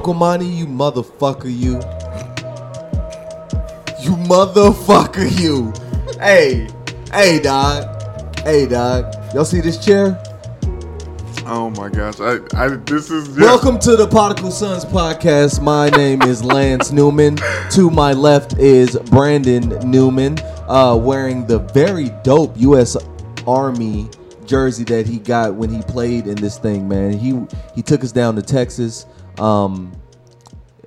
Uncle Monty, you motherfucker, you. You motherfucker, you. Hey, hey, dog. Hey, dog. Y'all see this chair? Oh my gosh! I, I this is. Welcome to the Prodigal Sons podcast. My name is Lance Newman. To my left is Brandon Newman, uh, wearing the very dope U.S. Army jersey that he got when he played in this thing. Man, he he took us down to Texas. Um,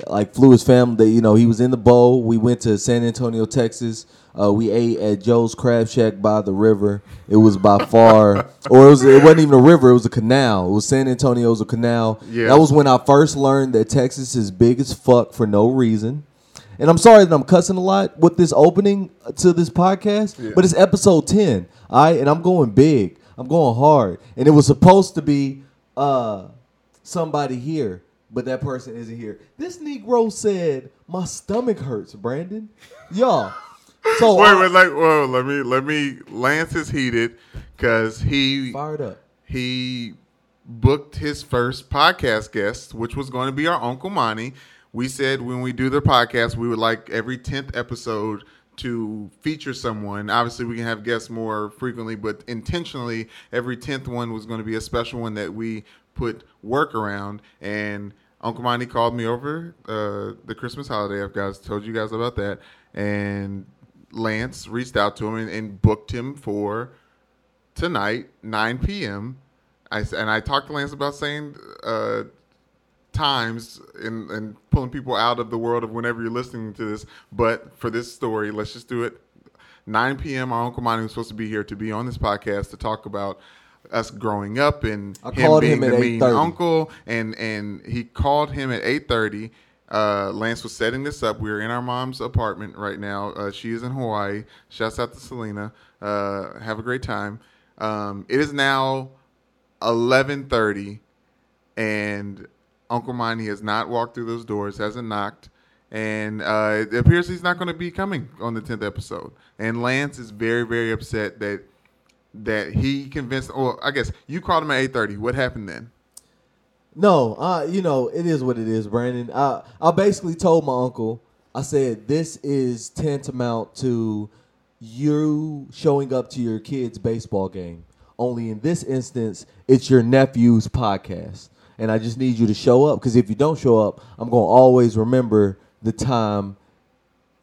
like flew his family. You know, he was in the bowl. We went to San Antonio, Texas. Uh, we ate at Joe's Crab Shack by the river. It was by far, or it was. It wasn't even a river. It was a canal. It was San Antonio. It was a canal. Yeah. That was when I first learned that Texas is big as fuck for no reason. And I'm sorry that I'm cussing a lot with this opening to this podcast, Yeah. but it's episode 10. All right, and I'm going big. I'm going hard. And it was supposed to be uh somebody here, but that person isn't here. This Negro said, My stomach hurts, Brandon. Y'all. So Wait, wait, like, whoa, let me, let me. Lance is heated because he fired up. he booked his first podcast guest, which was going to be our Uncle Monty. We said when we do the podcast, we would like every tenth episode to feature someone. Obviously, we can have guests more frequently, but intentionally, every tenth one was going to be a special one that we put work around. And Uncle Monty called me over uh, the Christmas holiday. I've guys told you guys about that, and Lance reached out to him and, and booked him for tonight, 9 p.m. I and I talked to Lance about saying uh, times and, and pulling people out of the world of whenever you're listening to this. But for this story, let's just do it. 9 p.m. Our Uncle Monty was supposed to be here to be on this podcast to talk about us growing up and I him being him the mean uncle. And and he called him at 8:30. Uh, Lance was setting this up. We're in our mom's apartment right now. Uh, she is in Hawaii. Shouts out to Selena. Uh, have a great time. Um, it is now 11:30, and Uncle Monty has not walked through those doors, hasn't knocked, and uh, it appears he's not going to be coming on the 10th episode. And Lance is very, very upset that that he convinced. Or I guess you called him at 8:30. What happened then? No, uh, you know, it is what it is, Brandon. I I basically told my uncle, I said this is tantamount to you showing up to your kid's baseball game. Only in this instance, it's your nephew's podcast. And I just need you to show up because if you don't show up, I'm to always remember the time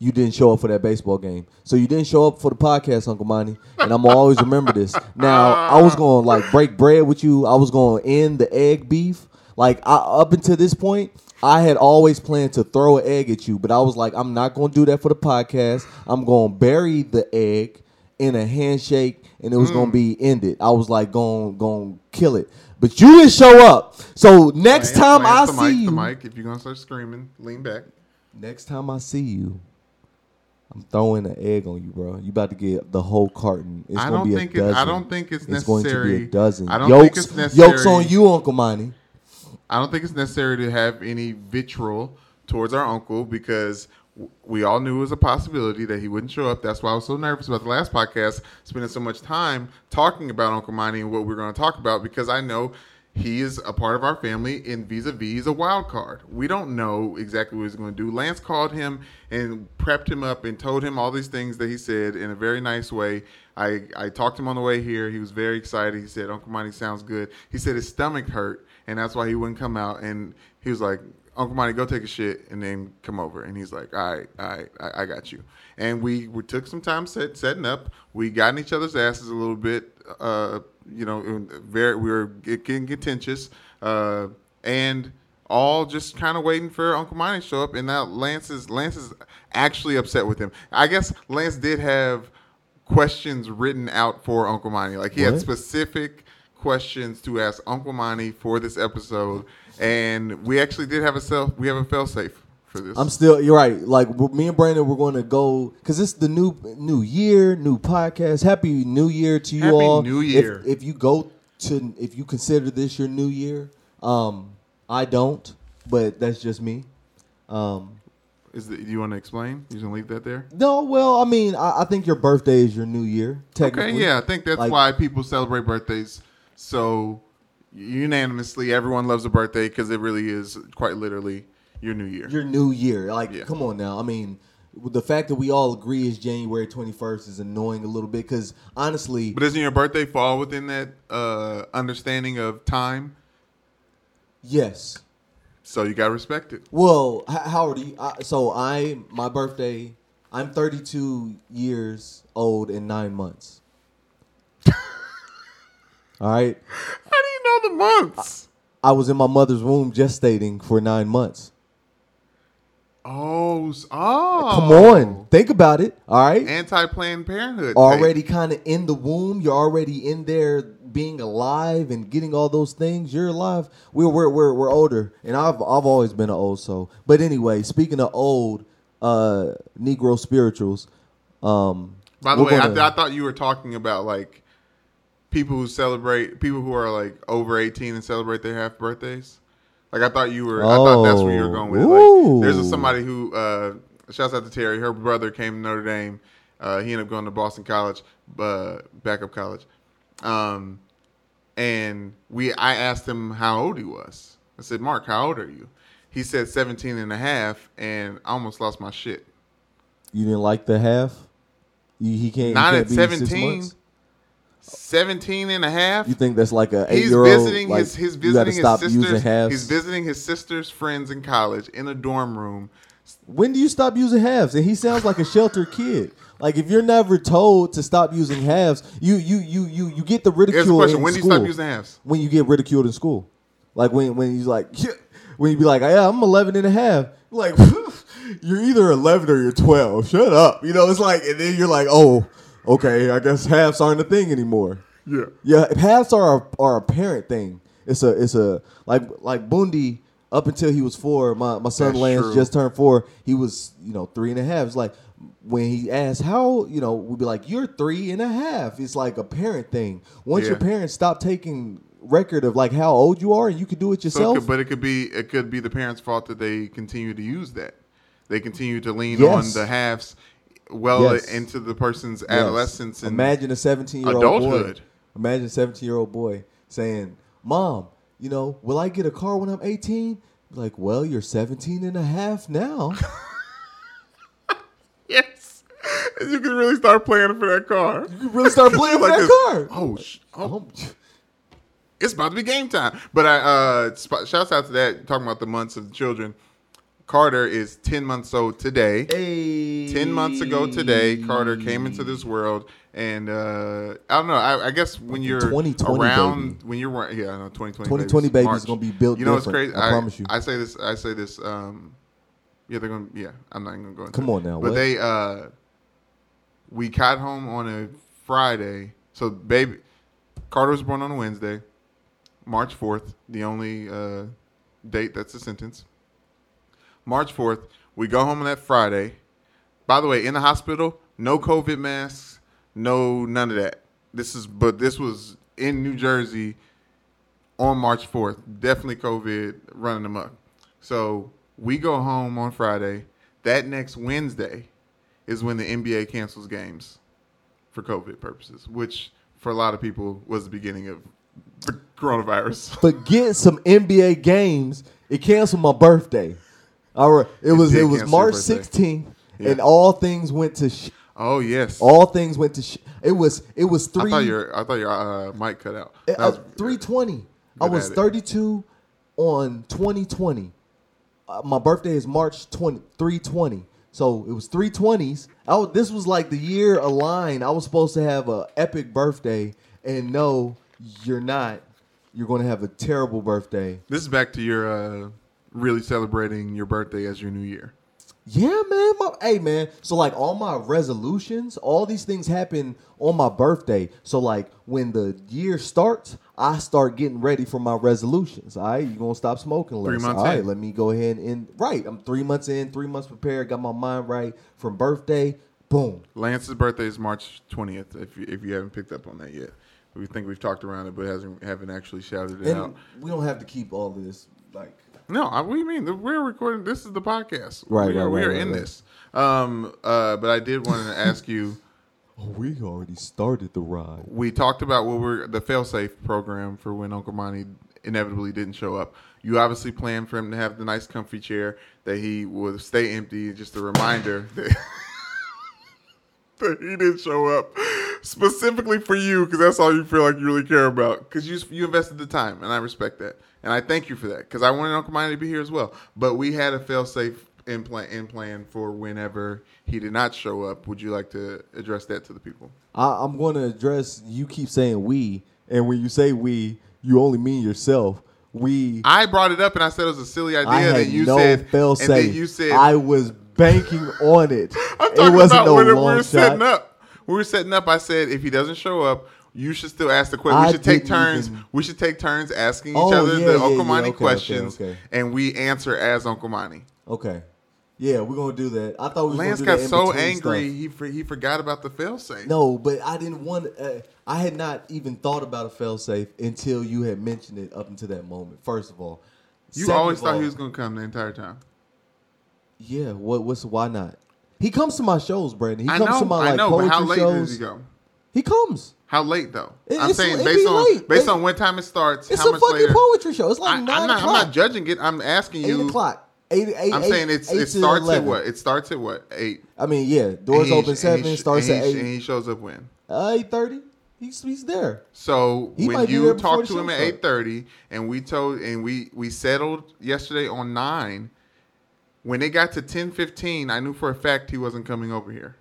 you didn't show up for that baseball game. So you didn't show up for the podcast, Uncle Monty, and I'm gonna always remember this. Now I was gonna like break bread with you. I was gonna end the egg beef. Like I, up until this point, I had always planned to throw an egg at you, but I was like, I'm not gonna do that for the podcast. I'm gonna bury the egg in a handshake, and it was gonna mm. be ended. I was like, gonna going to kill it. But you didn't show up. So next Lance, time Lance, I see mic, you, the mic. If you're gonna start screaming, lean back. Next time I see you, I'm throwing an egg on you, bro. You about to get the whole carton. It's I gonna be a it- I don't think it's It's going to be a dozen. I don't yolks, think it's necessary. Yolks on you, Uncle Monty. I don't think it's necessary to have any vitriol towards our uncle because we all knew it was a possibility that he wouldn't show up. That's why I was so nervous about the last podcast, spending so much time talking about Uncle Monty and what we are going to talk about because I know he is a part of our family and vis-a-vis a wild card. We don't know exactly what he's going to do. Lance called him and prepped him up and told him all these things that he said in a very nice way. I, I talked to him on the way here. He was very excited. He said, Uncle Monty sounds good. He said his stomach hurt, and that's why he wouldn't come out. And he was like, Uncle Monty, go take a shit and then come over. And he's like, all right, all right, I, I got you. And we, we took some time set, setting up. We got in each other's asses a little bit. Uh, you know, very we were getting contentious, uh, and all just kind of waiting for Uncle Monty to show up. And now Lance is Lance is actually upset with him. I guess Lance did have questions written out for Uncle Monty. Like he had specific questions to ask Uncle Monty for this episode, and we actually did have a self. We have a fail safe for this. I'm still. You're right. Like me and Brandon, we're going to go because it's the new new year, new podcast. Happy New Year to you Happy all. New If- Year. If, you go to, if you consider this your new year, um, I don't, but that's just me. Um, Is the, do you want to explain? You gonna leave that there? no, well, I mean, I, I think your birthday is your new year. Technically, Okay, yeah, I think that's Like- why people celebrate birthdays so unanimously. Everyone loves a birthday because it really is quite literally your new year. your new year. Like, Yeah. come on now. I mean, the fact that we all agree is January 21st is annoying a little bit because honestly, but doesn't your birthday fall within that uh, understanding of time? yes. So you gotta respect it. Well, h- how old are you? I, so I, my birthday, I'm 32 years old in nine months. all right. How do you know the months? I was in my mother's womb gestating for nine months. Oh, oh, Come on, think about it. All right. Anti Planned Parenthood. already kind of in the womb. You're already in there being alive and getting all those things. You're alive. We're we're we're, we're older, and I've I've always been an old soul. But anyway, speaking of old uh Negro spirituals, um, By the way, gonna- th- I thought you were talking about like people who celebrate people who are like over eighteen and celebrate their half birthdays. Like I thought you were. I thought that's where you were going with it. Like, there's a, somebody who uh, shouts out to Terry. Her brother came to Notre Dame. Uh, he ended up going to Boston College, uh, backup college. Um, and we, I asked him how old he was. I said, Mark, how old are you? He said 17 and a half, and I almost lost my shit. you didn't like the half. You, he can't. he can't at be six 17. Months? 17 and a half. You think that's like a eight He's year old? visiting like, his he's visiting his sisters. He's visiting his sister's friends in college in a dorm room. When do you stop using halves? And he sounds like a sheltered kid. Like if you're never told to stop using halves, you you you you you get the ridicule. Here's the question: When do you school. stop using halves? When you get ridiculed in school, like when when he's like, yeah, when you be like, yeah, I'm 11 and a half. Like you're either 11 or you're 12. Shut up. You know, it's like, and then you're like, oh, okay, I guess halves aren't a thing anymore. Yeah. Yeah, halves are a, are a parent thing. It's a it's a like like Bundy up until he was four. My my son That's Lance true. just turned four. He was you know three and a half. It's like when he asked how you know we'd be like you're three and a half. It's like a parent thing. Once your parents stop taking record of like how old you are and you can do it So, it yourself. could, but it could be it could be the parents' fault that they continue to use that. They continue to lean Yes. on the halves well Yes. into the person's Yes. adolescence and imagine a 17 year old boy. Imagine a 17 year old boy saying, "Mom, you know, will I get a car when I'm 18?" Like, well, you're 17 and a half now. yes, and you can really start planning for that car. You can really start playing for Like that this, car. Oh, sh- oh, Um, it's about to be game time. But I uh shouts out to that talking about the months of the children. Carter is 10 months old today. Hey. 10 months ago today, Carter came into this world. And uh, I don't know. I, I guess when you're 2020 around, baby. when you're yeah, I know 2020. 2020 baby's baby's March. gonna be built You know what's crazy? I promise you. I say this. I say this. Um, yeah, they're gonna. Yeah, I'm not even gonna go into. Come on now, But what? they uh, we got home on a Friday. So baby, Carter was born on a Wednesday, March 4th. The only uh, date that's a sentence. March 4th. We go home on that Friday. By the way, in the hospital, no COVID masks, no none of that. This is but this was in New Jersey on March 4th. Definitely COVID running amok. So we go home on Friday. That next Wednesday is when the NBA cancels games for COVID purposes, which for a lot of people was the beginning of the coronavirus. But get some NBA games. It canceled my birthday. All right. It was it was March birthday. 16th, Yeah. and all things went to sh- Oh yes. all things went to sh- it was it was three. I three thought your I thought your uh, mic cut out. Uh, was- 320. I was it. 32 on 2020. Uh, my birthday is March 20, 320. So it was 320s. I this was like the year aligned. I was supposed to have a epic birthday, and no, you're not. You're going to have a terrible birthday. This is back to your uh, really celebrating your birthday as your new year. Yeah, man. My, hey, man. So like all my resolutions, all these things happen on my birthday. So like when the year starts, I start getting ready for my resolutions. All right, you gonna stop smoking less. Three months all right, in. let me go ahead and right. I'm three months in, three months prepared. Got my mind right from birthday. Boom. Lance's birthday is March twentieth. If you, if you haven't picked up on that yet, we think we've talked around it, but hasn't haven't actually shouted it And out. we don't have to keep all this like. No, I, what do you mean? We're recording. This is the podcast. Right, we are, right, we right, are right, in right. this. Um, uh, but I did want to ask you. Oh, we already started the ride. We talked about what we're the failsafe program for when Uncle Monty inevitably didn't show up. You obviously planned for him to have the nice comfy chair that he would stay empty. Just a reminder that, that he didn't show up specifically for you because that's all you feel like you really care about because you you invested the time and I respect that and I thank you for that because I wanted Uncle Monty to be here as well. But we had a fail safe in plan in plan for whenever he did not show up. Would you like to address that to the people? I, I'm going to address. You keep saying we, and when you say we, you only mean yourself. We. I brought it up and I said it was a silly idea. That you no said, fail and safe. then you said, I was banking on it. I'm it talking wasn't about no when long were shot. setting up. We were setting up. I said if he doesn't show up, you should still ask the question. We should take turns. even- We should take turns asking each Oh, other yeah, the yeah, Uncle Monty okay, okay, questions, okay. and we answer as Uncle Monty. Okay. Yeah, we're gonna do that. I thought we were Lance gonna got so angry stuff. he for, he forgot about the failsafe. No, but I didn't want. Uh, I had not even thought about a failsafe until you had mentioned it up until that moment. First of all, you Second always of thought all- he was going to come the entire time. Yeah. What? What's why not? He comes to my shows, Brandon. He I comes know, to my I like know, but poetry how late shows. does he go? He comes. How late though? It- I'm saying based be on late. based It- on when time it starts. It's how a much fucking later? poetry show. It's like I, nine not. o'clock. I'm not judging it. I'm asking you. Eight o'clock. Eight. eight I'm eight- saying it's it starts 11. at what? It starts at what? Eight. I mean, yeah. Doors And he- open and seven. he- starts at eight. And he shows up when. Uh, eight thirty. He's he's there. So He when you talked to him at eight thirty, and we told and we we settled yesterday on nine. When it got to ten fifteen, I knew for a fact he wasn't coming over here.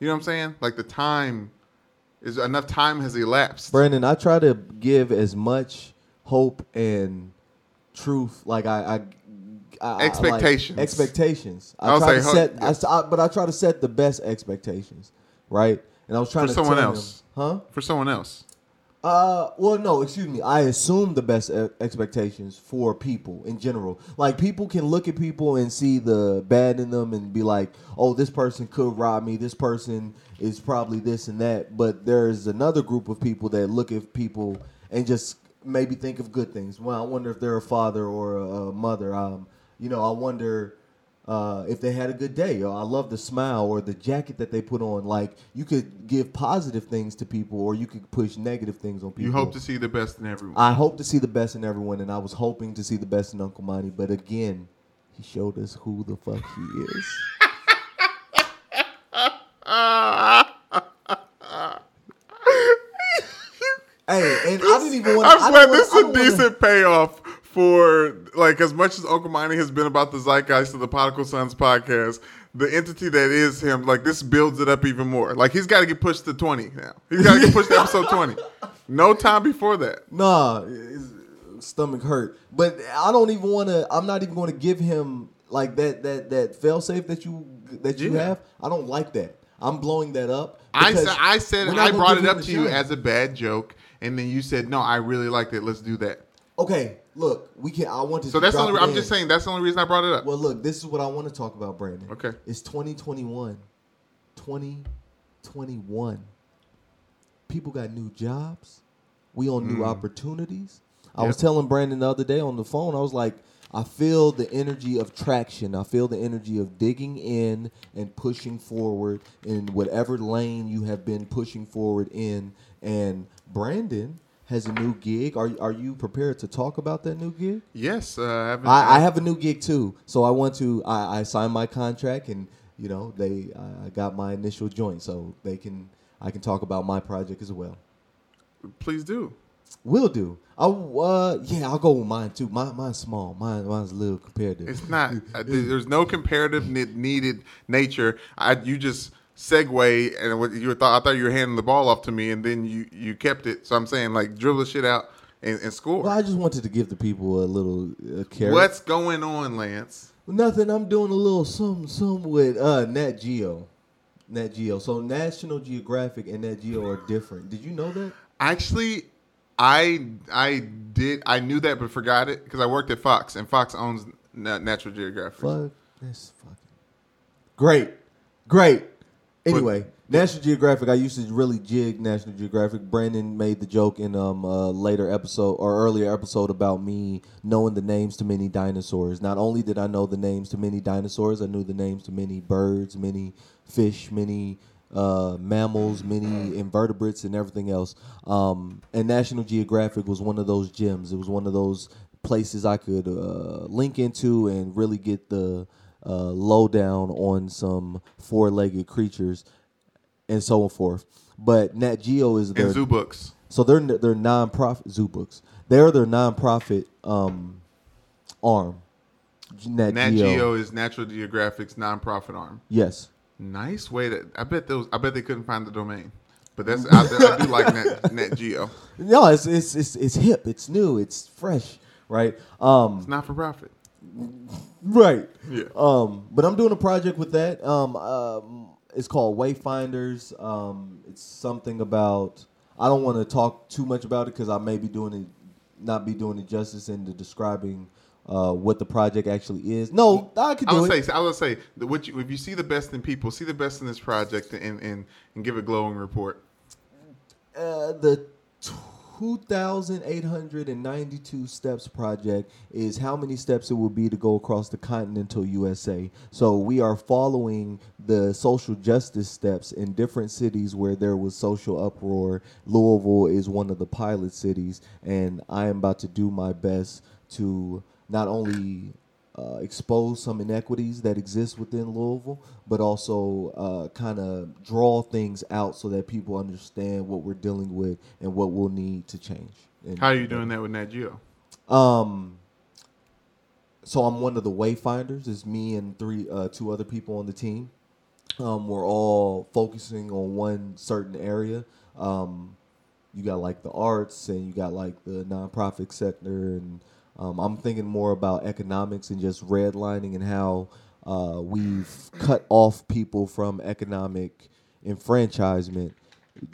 You know what I'm saying? Like the time is enough time has elapsed. Brandon, I try to give as much hope and truth, like I, I, I I- Expectations. like expectations. I I'll try to set, I yes. but I try to set the best expectations, right? And I was trying For to someone else. him, huh? For someone else. Uh, well, no, excuse me. I assume the best expectations for people in general. Like people can look at people and see the bad in them and be like, "Oh, this person could rob me. This person is probably this and that." But there's another group of people that look at people and just maybe think of good things. Well, I wonder if they're a father or a mother. Um, you know, I wonder uh, if they had a good day. Or I love the smile or the jacket that they put on. Like you could give positive things to people, or you could push negative things on people. You hope to see the best in everyone. I hope to see the best in everyone, and I was hoping to see the best in Uncle Monty. But again, he showed us who the fuck he is. hey, and I didn't even want. I'm glad this is a decent payoff for like as much as Uncle Monty has been about the zeitgeist of the Prodigal Sons podcast. The entity that is him, like this builds it up even more. Like he's got to get pushed to twenty now. He's got to get pushed to episode twenty. No time before that. Nah, stomach hurt. But I don't even want to. I'm not even going to give him like that that that fail safe that you that you Yeah. have. I don't like that. I'm blowing that up. I said, I said I brought it up to you as a bad joke, and then you said no. I really liked it. Let's do that. okay. Look, we can. I want to. So that's the only. I'm in. just saying that's the only reason I brought it up. Well, look, this is what I want to talk about, Brandon. Okay. It's 2021. 2021. People got new jobs. We on new opportunities. I was Mm. Telling Brandon the other day on the phone, I was like, I feel the energy of traction. I feel the energy of digging in and pushing forward in whatever lane you have been pushing forward in. And Brandon has a new gig. Are, are you prepared to talk about that new gig? yes, uh, I haven't. I, I have a new gig too, so I want to. I, I signed my contract, and you know they. I got my initial joint, so they can. I can talk about my project as well. Please do. Will do. I uh yeah, I'll go with mine too. Mine mine's small. Mine mine's a little compared to. It's not. uh, There's no comparative needed nature. I you just segue and what you thought. I thought you were handing the ball off to me, and then you you kept it. So I'm saying like dribble the shit out and, and score. Well, I just wanted to give the people a little uh, carrot. What's going on, Lance? Nothing. I'm doing a little some some with uh Nat Geo. Nat Geo. So National Geographic and Nat Geo are different. Did you know that? Actually, I I did I knew that but forgot it because I worked at Fox and Fox owns Natural Geographic. Fuck. That's fucking great. Great. Anyway, National Geographic. I used to really jig National Geographic. Brandon made the joke in um a later episode or earlier episode about me knowing the names to many dinosaurs. Not only did I know the names to many dinosaurs, I knew the names to many birds, many fish, many uh, mammals, many invertebrates, and everything else. Um, and National Geographic was one of those gems. It was one of those places I could uh, link into and really get the uh, lowdown on some four-legged creatures and so on forth. But Nat Geo is their And zoo books. so they're they're non-profit zoo books. They're their non-profit um, arm. Nat, Nat Geo. Geo is Natural Geographic's nonprofit arm. Yes. Nice way to. I bet those. I bet they couldn't find the domain, but that's. I, I do like Nat, Nat Geo. No, it's, it's it's it's hip. It's new. It's fresh. Right. Um. It's not for profit. Right. Yeah. Um. But I'm doing a project with that. Um. um it's called Wayfinders. Um. It's something about. I don't want to talk too much about it because I may be doing it, not be doing it justice into describing. Uh, what the project actually is? No, I could I do would it. say. I would say what you, if you see the best in people, see the best in this project, and and, and give a glowing report. Uh, the 2,892 steps project is how many steps it will be to go across the continental USA. So we are following the social justice steps in different cities where there was social uproar. Louisville is one of the pilot cities, and I am about to do my best to not only uh, expose some inequities that exist within Louisville, but also uh, kind of draw things out so that people understand what we're dealing with and what we'll need to change. And- How are you doing that with Nat Geo? Um, so I'm one of the wayfinders. It's me and three, uh, two other people on the team. Um, we're all focusing on one certain area. Um, you got like the arts, and you got like the nonprofit sector, and um, I'm thinking more about economics and just redlining and how uh, we've cut off people from economic enfranchisement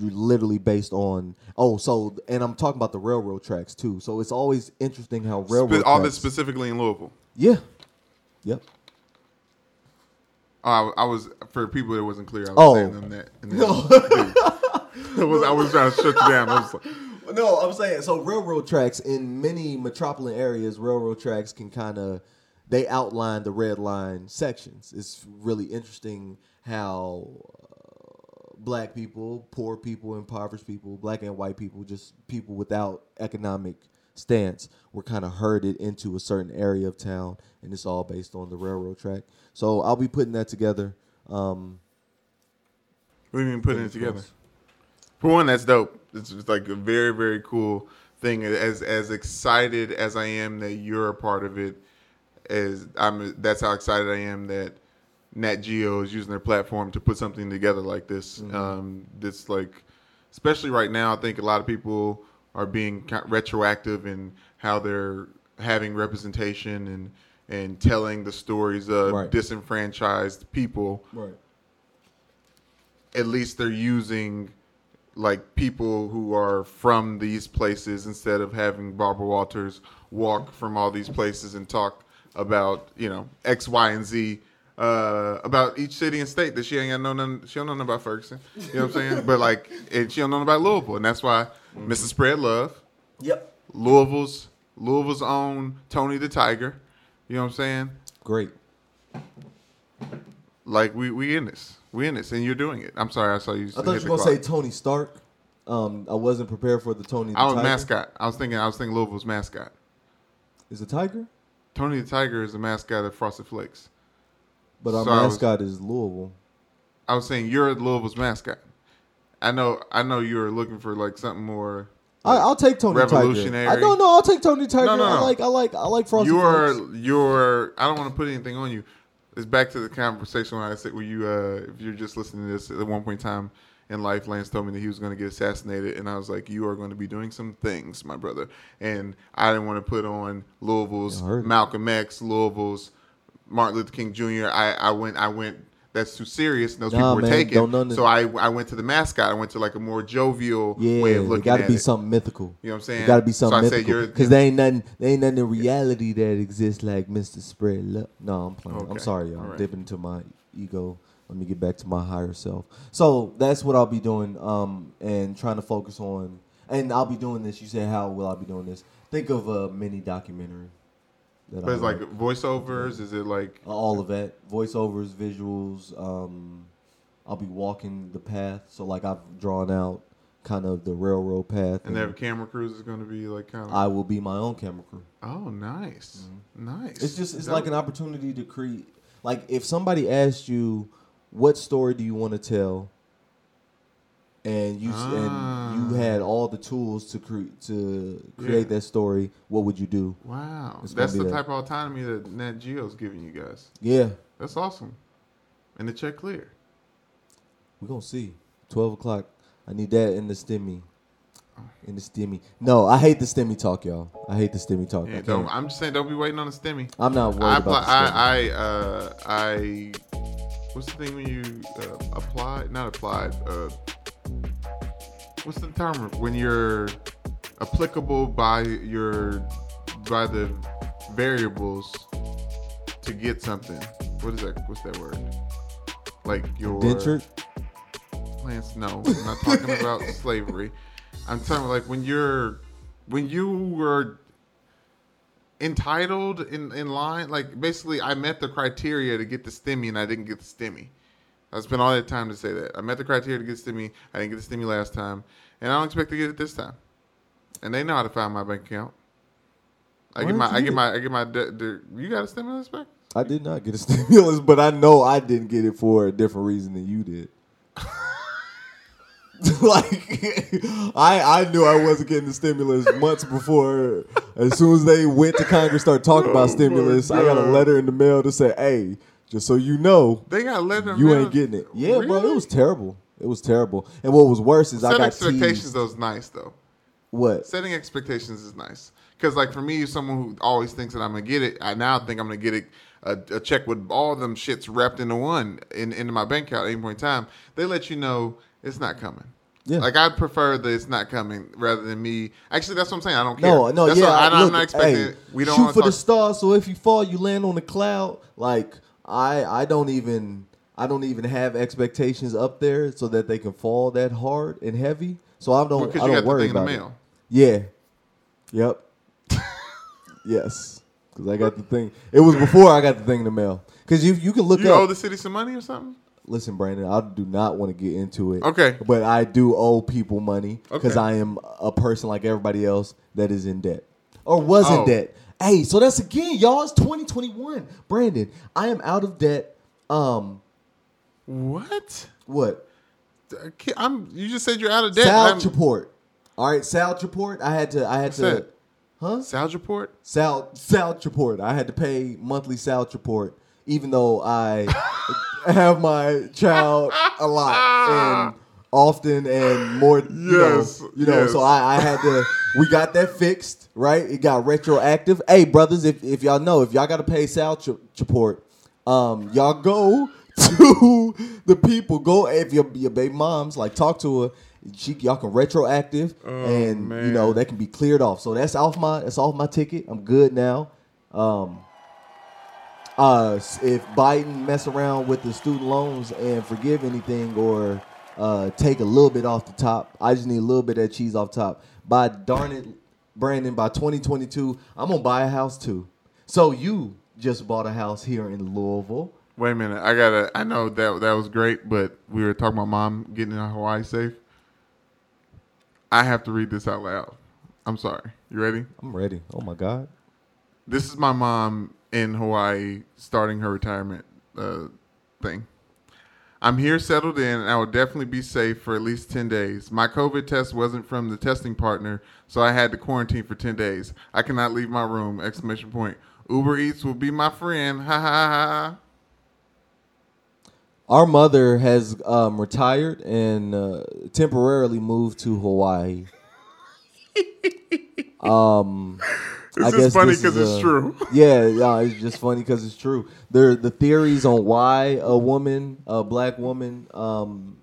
literally based on oh so and I'm talking about the railroad tracks too. So it's always interesting how railroad all tracks, this specifically in Louisville. Yeah. Yep. Oh, I, was for people that wasn't clear. I was Oh. saying them that. And that I was I was trying to shut you down. I was like, No, I'm saying so railroad tracks in many metropolitan areas, railroad tracks can kind of they outline the red line sections. It's really interesting how uh, black people, poor people, impoverished people, black and white people, just people without economic stance were kind of herded into a certain area of town and it's all based on the railroad track. So I'll be putting that together. Um, we didn't even putting it together. For one, that's dope. It's just like a very very cool thing. As as excited as I am that you're a part of it, as I'm. That's how excited I am that Nat Geo is using their platform to put something together like this. Um, this like, especially right now, I think a lot of people are being retroactive in how they're having representation and and telling the stories of Right. disenfranchised people right. at least they're using like people who are from these places instead of having Barbara Walters walk from all these places and talk about you know X, Y, and Z uh, about each city and state that she ain't got no none. She don't know nothing about Ferguson. You know what I'm saying? but like, and she don't know nothing about Louisville, and that's why Mrs. Spread Love, Yep. Louisville's Louisville's own Tony the Tiger. You know what I'm saying? Great. Like we we in this, we in this, and you're doing it. I'm sorry, I saw you. I thought you were gonna clock. say Tony Stark. Um, I wasn't prepared for the Tony. The I was Tiger. mascot. I was thinking. I was thinking Louisville's mascot. Is a tiger, Tony the Tiger is the mascot of Frosted Flakes. but our So I was- mascot is Louisville. I was saying you're Louisville's mascot. I know. I know you were looking for like something more. I, I'll take Tony Revolutionary. Tiger. I, no, no, I'll take Tony Tiger. No, no, I like, I like, I like Frosty You're Flakes. you're. I don't want to put anything on you. It's back to the conversation when I said, "Were you? Uh, if you're just listening to this at one point in time in life, Lance told me that he was going to get assassinated, and I was like, "You are going to be doing some things, my brother." And I didn't want to put on Louisville's I heard it. Malcolm X, Louisville's Martin Luther King Jr. I, I went. I went. That's too serious. and Those Nah, people were man, taken. so I I went to the mascot. I went to like a more jovial Yeah, way of looking it got to at be it. something mythical. You know what I'm saying? It got to be something so mythical because there ain't nothing, there ain't nothing in reality that exists like Mister Spread Love. No, I'm playing. I'm sorry, y'all. All I'm right. dipping into my ego. Let me get back to my higher self. So that's what I'll be doing, um, and trying to focus on. And I'll be doing this. You said, how will I be doing this? Think of a mini documentary. But it's like voiceovers. Is it like all of that voiceovers visuals um I'll be walking the path. So like I've drawn out kind of the railroad path. And their camera crews is going to be like kind of. I will be my own camera crew. oh, nice, nice. It's just it's That- like an opportunity to create. Like if somebody asked you, what story do you want to tell, and you Ah. and you had all the tools to create to create Yeah. that story, what would you do? Wow, that's the that. type of autonomy that Nat Geo's giving you guys. Yeah, That's awesome, and the check clear. we're gonna see. Twelve o'clock. I need that in the stimmy. In the stimmy. No, I hate the stimmy talk, y'all. I hate the stimmy talk. Yeah, don't, I'm just saying, don't be waiting on the stimmy. I'm not worried I, about apply. I, I, uh, I, what's the thing when you uh, apply? Not applied. Uh, what's the term when you're applicable by your by the variables to get something? What is that? What's that word? Like your Dentured? Lance, no, I'm not talking about slavery. I'm talking like when you're when you were entitled in, in line, like basically I met the criteria to get the stimmy and I didn't get the stimmy. I spent all that time to say that. I met the criteria to get the stimmy, I didn't get the stimmy last time, and I don't expect to get it this time. And they know how to find my bank account. I Why get my I get get my I get my de- de- you got a stimulus back? I did not get a stimulus, but I know I didn't get it for a different reason than you did. like I I knew I wasn't getting the stimulus months before. As soon as they went to Congress, start talking Oh about stimulus, I got a letter in the mail to say, "Hey, just so you know, They got letter you ain't getting it." Yeah, bro, it was terrible. It was terrible. And what was worse is I got expectations teased. though is nice though. What? setting expectations is nice because like for me someone who always thinks that i'm gonna get it i now think i'm gonna get it a, a check with all them shits wrapped into one in, into my bank account at any point in time they let you know it's not coming Yeah. like i'd prefer that it's not coming rather than me actually that's what i'm saying i don't care No, no, That's yeah. what- I, am not expecting hey, we don't shoot for the stars. So if you fall, you land on the cloud. Like I, I don't even, I don't even have expectations up there so that they can fall that hard and heavy. So I don't, because I don't worry thing in the about it. Yeah. Yep. yes. Because I got the thing. It was before I got the thing in the mail. Because you, you can look you up. owe the city some money or something Listen, Brandon, I do not want to get into it. Okay. But I do owe people money because Okay. I am a person like everybody else that is in debt or was Oh. in debt. Hey, so that's again, y'all. It's 2021. Brandon, I am out of debt. Um, what what? I'm you just said you're out of debt Sal report. All right, Sal report. I had to. I had What's to. that? Huh? Sal report Sal Sal report. I had to pay monthly Sal report, even though I have my child a lot and often and more. You Yes, know, you know. yes. So I, I had to. We got that fixed, right? It got retroactive. Hey, brothers, if if y'all know, if y'all got to pay Sal report, um, y'all go to the people. Go if your your baby mom's like talk to her. She, y'all can retroactive, and you know Oh, that can be cleared off. So that's off my that's off my ticket. I'm good now. Um, uh, if Biden mess around with the student loans and forgive anything or uh, take a little bit off the top, I just need a little bit of that cheese off top. By darn it, Brandon, by 2022, I'm gonna buy a house too. So you just bought a house here in Louisville. Wait a minute. I gotta. I know that that was great, but we were talking about mom getting in Hawaii safe. I have to read this out loud. I'm sorry. You ready? I'm ready. Oh my God. This is my mom in Hawaii starting her retirement uh, thing. I'm here settled in, and I will definitely be safe for at least 10 days. My COVID test wasn't from the testing partner, so I had to quarantine for 10 days. I cannot leave my room! Exclamation point. Uber Eats will be my friend. Ha ha ha. Our mother has um, retired and uh, temporarily moved to Hawaii. um, This I is guess funny because it's true. Yeah, yeah, it's just funny because it's true. There, the theories on why a woman, a black woman, um,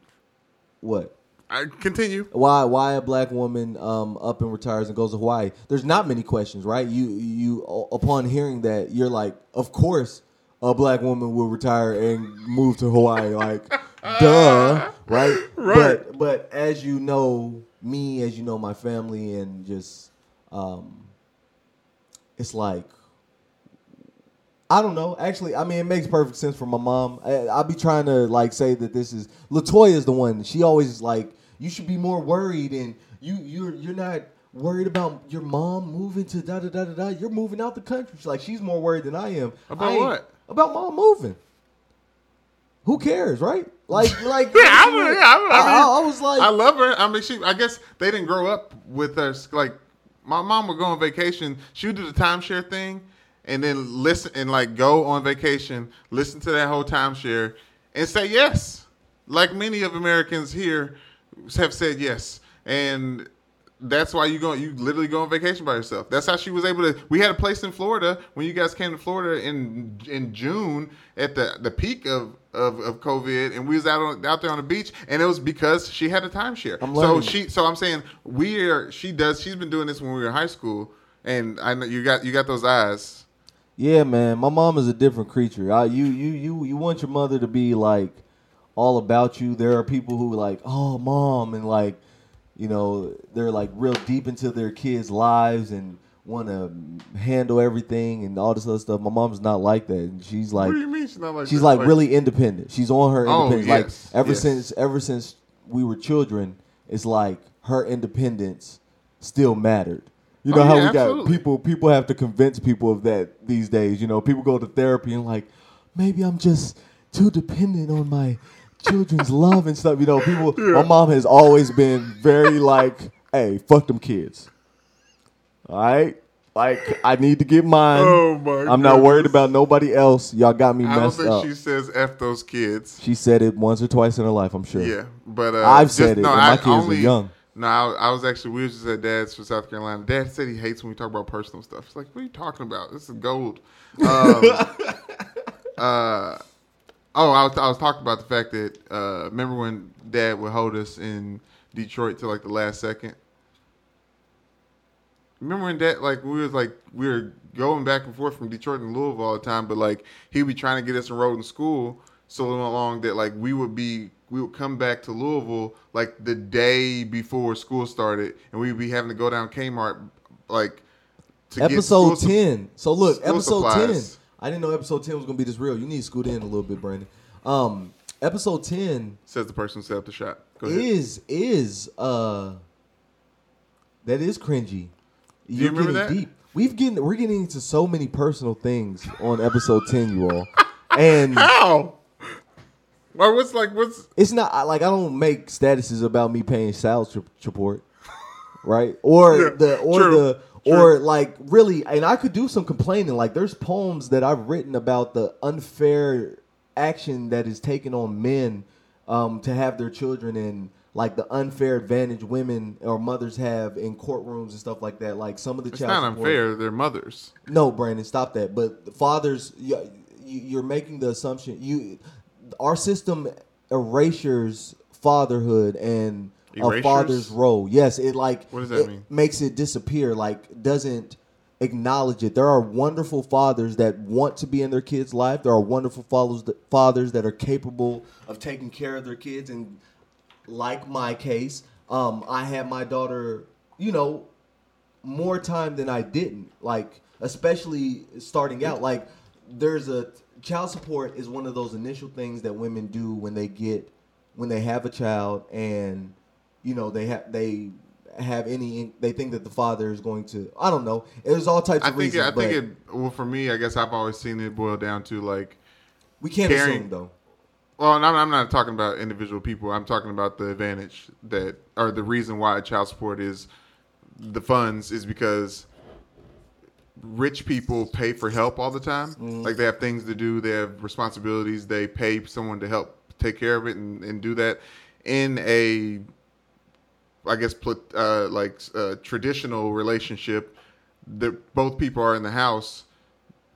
what? I continue. Why, why a black woman um, up and retires and goes to Hawaii? There's not many questions, right? You, you, upon hearing that, you're like, of course, a black woman will retire and move to Hawaii. Like, duh, right? Right. But, but as you know me, as you know my family, and just, um, it's like I don't know. Actually, I mean, it makes perfect sense for my mom. I, I'll be trying to like say that this is Latoya is the one. She always like you should be more worried, and you you're you're not worried about your mom moving to da da da da da. You're moving out the country. She's like she's more worried than I am. About I what? About mom moving. Who cares, right? Like like Yeah, I, mean, yeah, I, I, mean, I, I was like I love her. I mean, she. I guess they didn't grow up with us. Like my mom would go on vacation. She would do the timeshare thing, and then listen and like go on vacation, listen to that whole timeshare, and say yes. Like many of Americans here have said yes, and that's why you go. You literally go on vacation by yourself. That's how she was able to. We had a place in Florida when you guys came to Florida in in June at the the peak of of, of COVID, and we was out on out there on the beach, and it was because she had a timeshare. I'm So she. So I'm saying we are. She does. She's been doing this when we were in high school, and I know you got you got those eyes. Yeah, man. My mom is a different creature. I, you, you, you, you want your mother to be like all about you. There are people who like, oh, mom, and like, you know, they're like real deep into their kids' lives and want to handle everything and all this other stuff. My mom's not like that. And she's like, what do you mean she's not like? she's that? like really independent. She's on her Oh, independence. yes, like ever yes. since, ever since we were children, it's like her independence still mattered. You Oh, know how yeah, we got absolutely. people people have to convince people of that these days. You know, people go to therapy and like, maybe I'm just too dependent on my children's love and stuff. You know, people. My mom has always been very like, hey, fuck them kids. All right, like I need to get mine. Oh, my I'm not worried about nobody else. Y'all got me I don't messed think up. she says f those kids. She said it once or twice in her life. I'm sure. Yeah, but uh, I've just- said it, and my kids are young. No, I, I was actually we was just at Dad's for South Carolina. Dad said he hates when we talk about personal stuff. It's like, what are you talking about? This is gold. Um, uh, oh, I was I was talking about the fact that uh, remember when Dad would hold us in Detroit to like the last second. Remember when Dad like we was like we were going back and forth from Detroit and Louisville all the time, but like he would be trying to get us enrolled in school so long that like we would be we would come back to Louisville like the day before school started, and we'd be having to go down Kmart like to Episode ten. So look, episode ten. I didn't know episode ten was gonna be this real. You need to scoot in a little bit, Brandon. Um, episode ten Says the person who set up the shot. Go ahead. is is uh that is cringy. you You're remember getting that? deep. We've getting we're getting into so many personal things on episode ten, you all, and How? Or what's like what's it's not like I don't make statuses about me paying su- support, right? Or Yeah, the or true, the true. or like really, and I could do some complaining. Like there's poems that I've written about the unfair action that is taken on men um, to have their children and like the unfair advantage women or mothers have in courtrooms and stuff like that. Like some of the it's child not support- unfair. They're mothers. no, Brandon, stop that. But fathers, you- you're making the assumption you, our system erasures fatherhood and a father's role. Yes, it like What does that it mean? Makes it disappear. Like doesn't acknowledge it. There are wonderful fathers that want to be in their kids' life. There are wonderful fathers that, fathers that are capable of taking care of their kids. And like my case, um, I had my daughter. You know, more time than I didn't. Like, especially starting out. Like, there's a child support is one of those initial things that women do when they get when they have a child and you know they have they have any they think that the father is going to I don't know. There's all types I of think reasons. I think it. Well, for me, I guess I've always seen it boil down to like. we can't caring- assume though. Well, and I'm, I'm not talking about individual people. I'm talking about the advantage that, or the reason why child support is the funds is because rich people pay for help all the time. Mm-hmm. Like they have things to do, they have responsibilities, they pay someone to help take care of it and, and do that in a, I guess, put uh, like uh, traditional relationship. That both people are in the house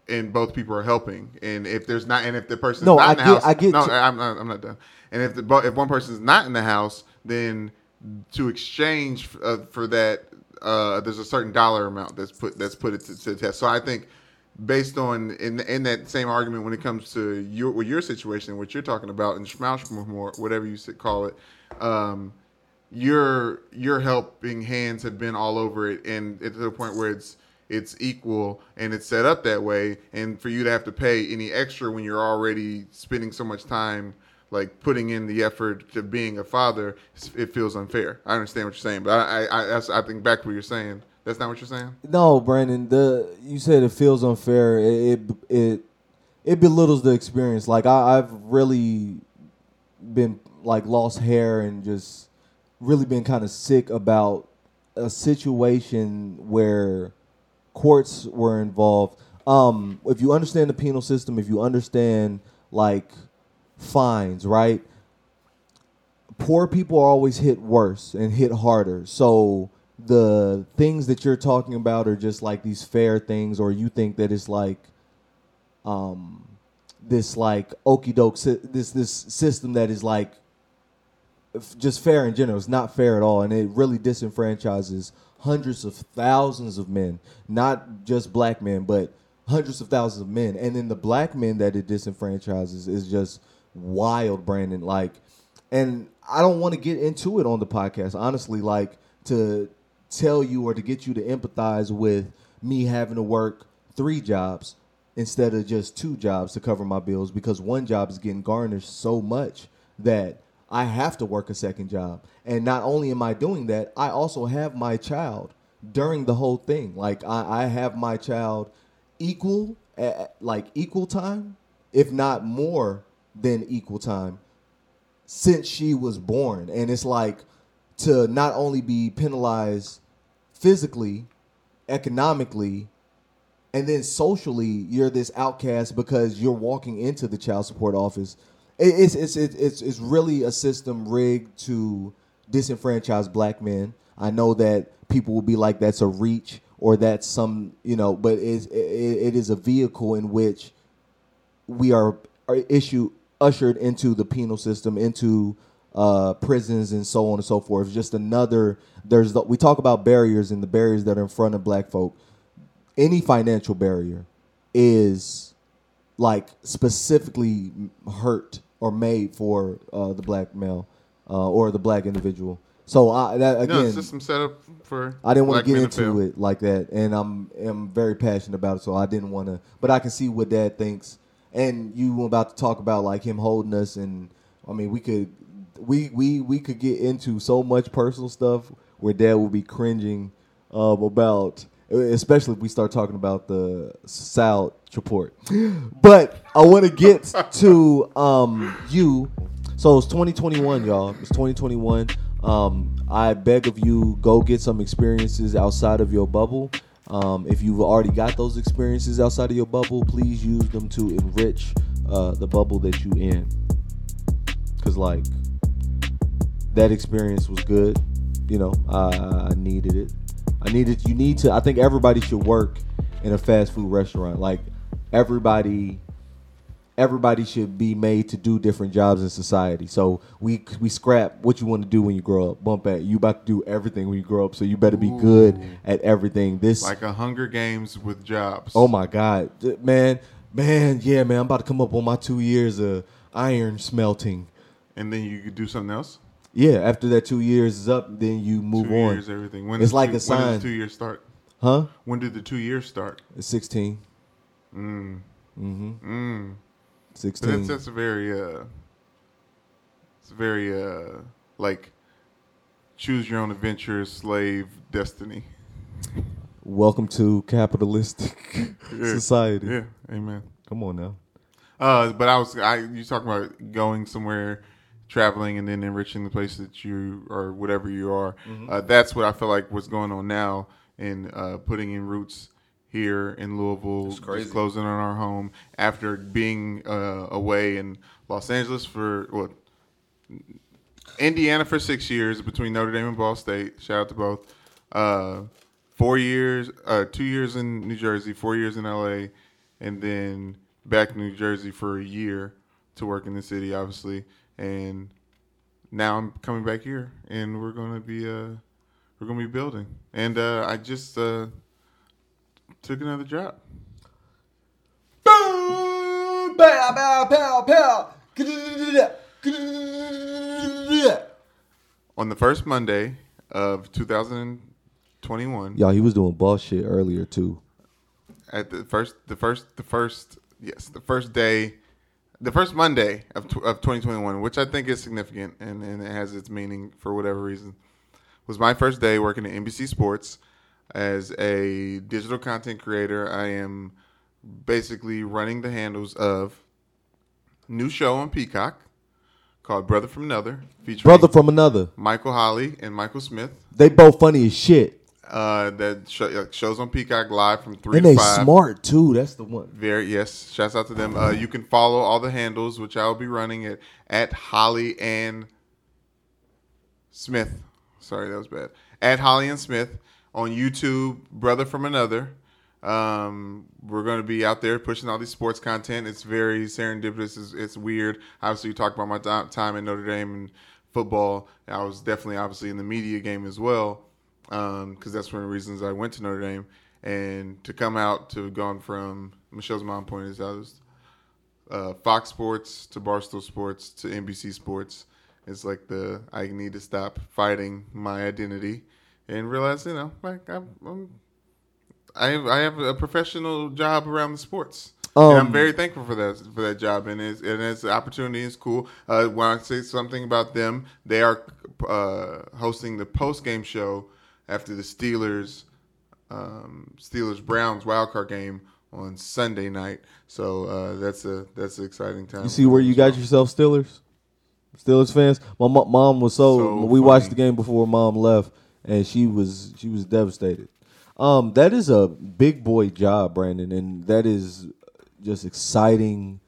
and both people are helping. And if there's not, and if the person's No, not I in the get- house, I get no, you. I'm not, I'm not done. And if the if one person's not in the house, then to exchange uh, for that, uh, there's a certain dollar amount that's put that's put it to, to the test. So I think based on in in that same argument when it comes to your with your situation, what you're talking about, and Schmauschmore, whatever you call it. Um, your your helping hands have been all over it, and it's to the point where it's it's equal and it's set up that way, and for you to have to pay any extra when you're already spending so much time like putting in the effort to being a father, it feels unfair. I understand what you're saying, but I I, I, I think back to what you're saying. That's not what you're saying. No, Brandon. The you said it feels unfair. It it it, it belittles the experience. Like I, I've really been like lost hair and just really been kind of sick about a situation where courts were involved. Um, if you understand the penal system, if you understand like fines, right? Poor people are always hit worse and hit harder. So the things that you're talking about are just like these fair things, or you think that it's like, um, this like okey doke, this this system that is like just fair in general. It's not fair at all, and it really disenfranchises hundreds of thousands of men, not just black men, but hundreds of thousands of men. And then the black men that it disenfranchises is just wild, Brandon. Like, and I don't want to get into it on the podcast, honestly. Like to tell you or to get you to empathize with me having to work three jobs instead of just two jobs to cover my bills because one job is getting garnished so much that I have to work a second job. And not only am I doing that, I also have my child during the whole thing. Like I, I have my child equal at, like equal time, if not more than equal time since she was born. And it's like to not only be penalized physically, economically, and then socially, you're this outcast because you're walking into the child support office. It's it's it's it's, really a system rigged to disenfranchise black men. I know that people will be like that's a reach or that's some you know, but it's, it, it is a vehicle in which we are, are issue ushered into the penal system, into uh, prisons and so on and so forth. It's Just another. There's the, we talk about barriers and the barriers that are in front of black folk. Any financial barrier is like specifically hurt or made for uh, the black male uh, or the black individual. So I that again, no, system set up for. I didn't want to get into it like that, and I'm am very passionate about it. So I didn't want to, but I can see what Dad thinks, and you were about to talk about like him holding us, and I mean we could we we we could get into so much personal stuff where Dad will be cringing um, about, especially if we start talking about the South report. But I want to get to um, you. So it's 2021, y'all. It's 2021. Um, I beg of you, go get some experiences outside of your bubble. Um, if you've already got those experiences outside of your bubble, please use them to enrich uh, the bubble that you in. Cause like that experience was good. You know, I, I needed it. I needed. You need to. I think everybody should work in a fast food restaurant. Like everybody everybody should be made to do different jobs in society. So we we scrap what you want to do when you grow up. Bump at you about to do everything when you grow up. So you better be Ooh. good at everything. This like a Hunger Games with jobs. Oh my God, man, man, yeah, man. I'm about to come up on my two years of iron smelting. And then you could do something else. Yeah, after that two years is up, then you move two on. Years, everything. When it's like two, a sign. When the two years start? Huh? When did the two years start? It's sixteen. Mm. Mm-hmm. Mm. Sixteen. But that's that's a very uh, it's very uh, like choose your own adventure, slave destiny. Welcome to capitalistic yeah. society. Yeah, amen. Come on now. Uh, but I was I you talking about going somewhere, traveling, and then enriching the place that you or whatever you are. Mm-hmm. Uh, that's what I feel like what's going on now in uh, putting in roots here in Louisville, just closing on our home after being uh, away in Los Angeles for what Indiana for six years between Notre Dame and Ball State. Shout out to both. Uh, four years, uh, two years in New Jersey, four years in LA, and then back to New Jersey for a year to work in the city, obviously. And now I'm coming back here, and we're gonna be uh, we're gonna be building. And uh, I just uh, took another job. Boom! Pow, pow, pow, pow. On the first Monday of 2021. Y'all, he was doing bullshit earlier too. at the first, the first, the first, yes, the first day, the first Monday of tw- of 2021, which I think is significant and, and it has its meaning for whatever reason, was my first day working at NBC Sports as a digital content creator. I am basically running the handles of new show on Peacock called Brother from Another, featuring Brother from another. Michael Holley and Michael Smith. They both funny as shit. Uh, that show, uh, shows on Peacock live from three And to they five. smart too. That's the one. Very yes. Shouts out to them. Uh, you can follow all the handles, which I will be running at at Holley and Smith. Sorry, that was bad. At Holley and Smith on YouTube. Brother from another. Um, we're going to be out there pushing all these sports content. It's very serendipitous. It's, it's weird. Obviously, you talked about my time at Notre Dame and football. I was definitely, obviously, in the media game as well, because that's one of the reasons I went to Notre Dame. And to come out to have gone from Michelle's mom pointed out was uh, Fox Sports to Barstool Sports to NBC Sports. It's like the I need to stop fighting my identity and realize, you know, like I'm, I'm I have, I have a professional job around the sports. and I'm Um, very thankful for that for that job, and it's and it's an opportunity. It's cool. Uh, when I say something about them, they are uh, hosting the post game show after the Steelers um, Steelers Browns wild card game on Sunday night. So uh, that's a that's an exciting time. You see where you got yourself, Steelers? Steelers fans. My mo- mom was so. So we watched the game before mom left, and she was she was devastated. Um, that is a big boy job, Brandon, and that is just exciting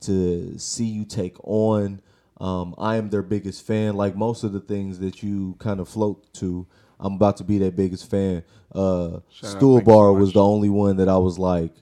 to see you take on. Um, I am their biggest fan. Like most of the things that you kind of float to, I'm about to be their biggest fan. Uh, Stool you so was the only one that I was like,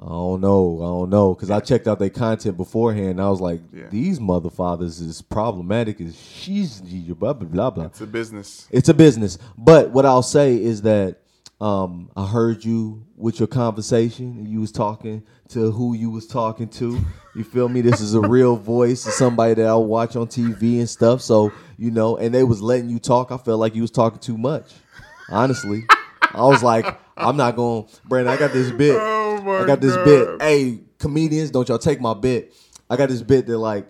I don't know, I don't know, because I checked out their content beforehand. And I was like, Yeah. these motherfathers is problematic as she's blah blah blah blah. It's a business. It's a business. But what I'll say is that um, I heard you with your conversation. You was talking to who you was talking to. You feel me? This is a real voice of somebody that I watch on TV and stuff. So you know, and they was letting you talk. I felt like you was talking too much. Honestly, I was like, I'm not going. Brandon, I got this bit. Oh I got this God. bit. Hey, comedians, don't y'all take my bit. I got this bit that like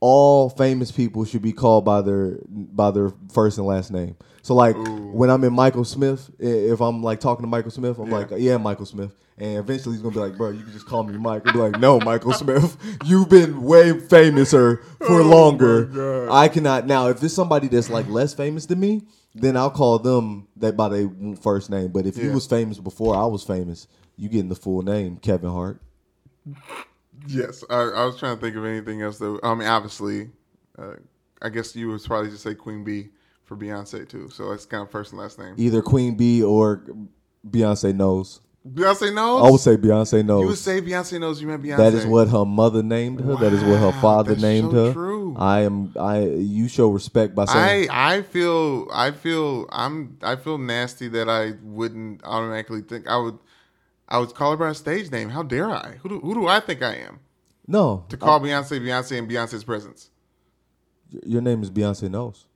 all famous people should be called by their by their first and last name. So like when I'm in Michael Smith, if I'm like talking to Michael Smith, I'm Yeah. like, yeah, Michael Smith. And eventually he's gonna be like, bro, you can just call me Mike. I'll be like, no, Michael Smith, you've been way famouser for longer. I cannot now. If it's somebody that's like less famous than me, then I'll call them that by their first name. But if you Yeah. was famous before I was famous, you getting the full name, Kevin Hart. Yes, I, I was trying to think of anything else though. I mean, obviously, uh, I guess you would probably just say Queen Bee for Beyonce too. So it's kind of first and last name. Either Queen Bee or Beyonce Knowles. Beyonce Knowles. I would say Beyonce Knowles. you would say Beyonce Knowles. You meant Beyonce. That is what her mother named her. that is what her father that's named so her. true. I am. I. You show respect by saying. I I feel I feel I'm I feel nasty that I wouldn't automatically think I would I would call her by her stage name. How dare I? Who do, who do I think I am no. to call Beyonce Beyonce in Beyonce's presence? Your name is Beyonce Knowles.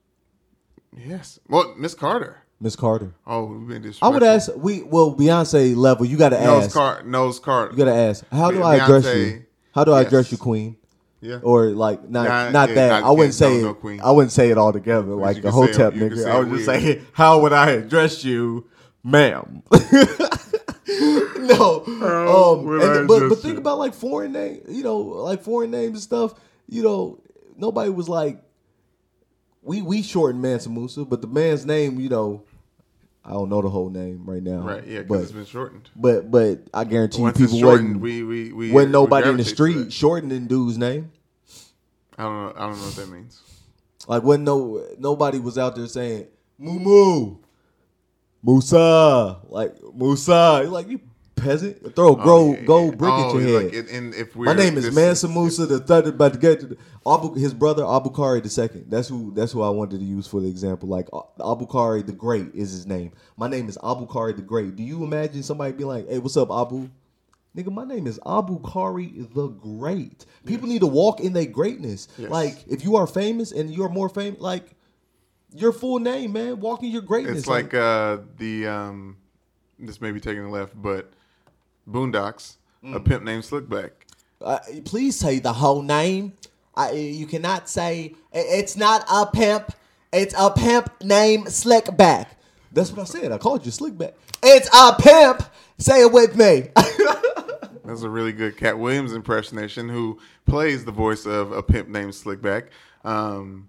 Yes. Well, Miss Carter. Miss Carter. Oh, we've been I would ask. We well Beyonce level. You got to Nose ask. Car Nose Carter. You got to ask. How do Be- I address you? How do I address you, Queen? yeah. Or like not Nah, not yeah, that. not- I wouldn't say no, it. no, Queen. I wouldn't say it all together like a hotep nigga. I would just say, how would I address you, ma'am? no. um, would and- but but think about like foreign name. You know, like foreign names and stuff. You know, nobody was like. We we shortened Mansa Musa, but the man's name, you know, I don't know the whole name right now. Right. Yeah. but Because it's been shortened. but but I guarantee you, Once it's people shortened, wasn't we we we wasn't nobody in the street shortening dude's name. I don't know. I don't know what that means. Like when no nobody was out there saying moo Moo Musa, like Musa, You're like you peasant, throw a Oh, grow yeah, gold yeah. brick Oh, at your head. Like, and- and if we're My name is this- Mansa Musa the third about to get to the, Abu, his brother Abu Kari the second. That's who that's who I wanted to use for the example. Like uh, Abu Kari the Great is his name. My name is Abu Kari the Great. Do you imagine somebody be like, "Hey, what's up, Abu?" Nigga, my name is Abu Kari the Great. People need to walk in their greatness. Yes. Like, if you are famous and you're more famous, like your full name, man, walk in your greatness. It's like uh, the um, this may be taking a left, but Boondocks, a Mm. pimp named Slickback. Uh, please say the whole name. I, you cannot say it's not a pimp. It's a pimp named Slickback. That's what I said. I called you Slickback. It's a pimp. Say it with me. That's a really good Katt Williams impersonation. Who plays the voice of a pimp named Slickback? Um,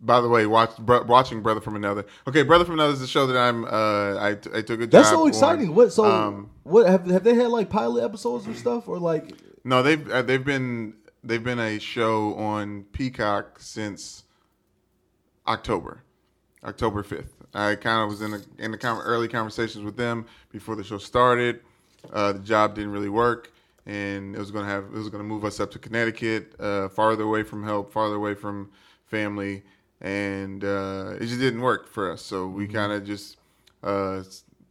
by the way, watch watching Brother from Another. Okay, Brother from Another is a show that I'm. Uh, I, I took a job. That's so on. exciting. What so Um, what have have they had like pilot episodes or stuff or like No, they've uh, they've been they've been a show on Peacock since October, October fifth. I kind of was in the in the con- early conversations with them before the show started. Uh, the job didn't really work, and it was gonna have it was gonna move us up to Connecticut, uh, farther away from help, farther away from family, and uh, it just didn't work for us. So we kind of just uh,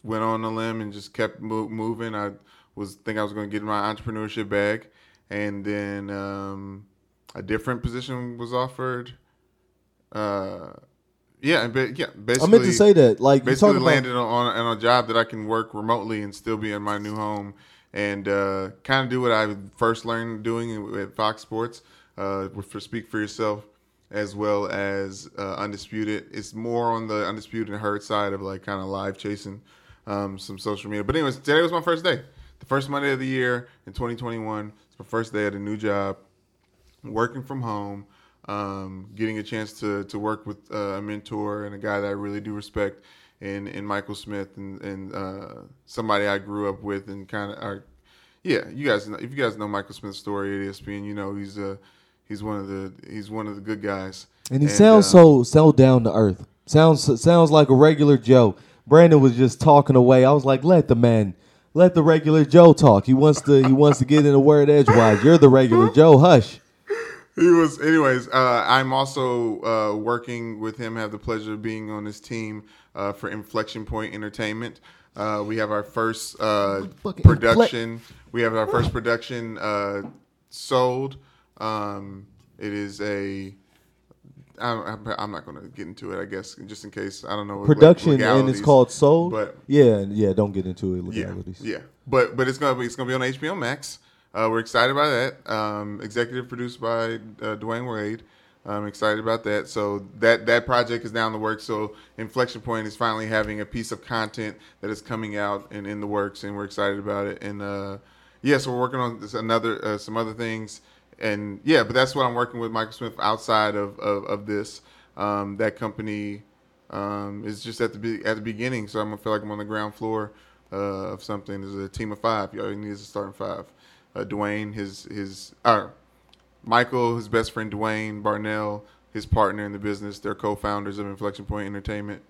went on a limb and just kept mo- moving. I was think I was going to get my entrepreneurship bag, and then um, a different position was offered. Uh, yeah, and ba- yeah, basically, I meant to say that like basically about landed on, on, on a job that I can work remotely and still be in my new home and uh, kind of do what I first learned doing at Fox Sports uh, for Speak for Yourself as well as uh, Undisputed. It's more on the Undisputed and Herd side of like kind of live chasing um, some social media. But anyways, today was my first day, the first Monday of the year in 2021. It's my first day at a new job working from home, um, getting a chance to to work with uh, a mentor and a guy that I really do respect, And, in Michael Smith and and uh, somebody I grew up with and kind of, yeah, you guys, if you guys know Michael Smith's story at ESPN, you know he's a he's one of the he's one of the good guys, and he sounds uh, so so down to earth. Sounds sounds like a regular Joe. Brandon was just talking away. I was like, let the man, let the regular Joe talk. He wants to he wants to get in a word edgewise. You're the regular Joe. Hush. he was anyways uh, i'm also uh, working with him have the pleasure of being on his team uh, for inflection point entertainment uh, we have our first uh, production we have our first production uh, sold um, it is a I'm, not going to get into it. I guess just in case I don't know what Production and it's called Soul. but yeah, yeah. Don't get into it. yeah, Legalities. yeah. But but it's gonna be it's gonna be on HBO Max. Uh, we're excited about that. Um, executive produced by uh, Dwyane Wade. I'm excited about that. So that that project is now in the works. So Inflection Point is finally having a piece of content that is coming out and in the works, and we're excited about it. And uh, yeah, so we're working on this another uh, some other things. And yeah, but that's what I'm working with Michael Smith outside of of, of this. Um, that company um, is just at the be- at the beginning, so I'm gonna feel like I'm on the ground floor uh, of something. There's a team of five. You need is a starting five. Uh, Dwayne, his his uh, Michael, his best friend Dwayne Barnell, his partner in the business. They're co-founders of Inflection Point Entertainment.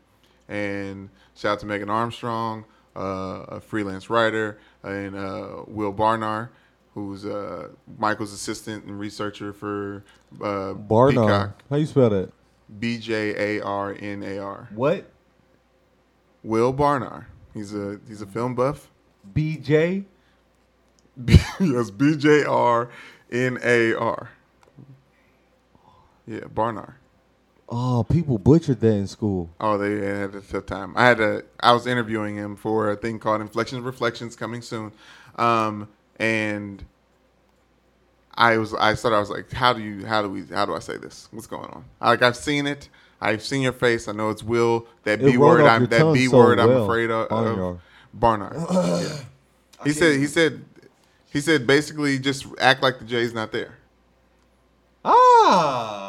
And shout out to Megan Armstrong, uh, a freelance writer, and uh, Will Bjarnar, who's uh, Michael's assistant and researcher for uh, Bjarnar. Peacock. How you spell that? B J A R N A R. What? Will Bjarnar. He's a he's a film buff. BJ. yes, B J R N A R. Yeah, Bjarnar. Oh, people butchered that in school. Oh, they had a tough time. I had a I was interviewing him for a thing called Inflections Reflections coming soon, um, and I was. I started. I was like, "How do you? How do we? How do I say this? What's going on?" Like I've seen it. I've seen your face. I know it's Will. That It B word. I'm that tongue B so word. I'm well. afraid of. Barnard. of Barnard. yeah. He said. He said. He said basically just act like the J's not there. Ah.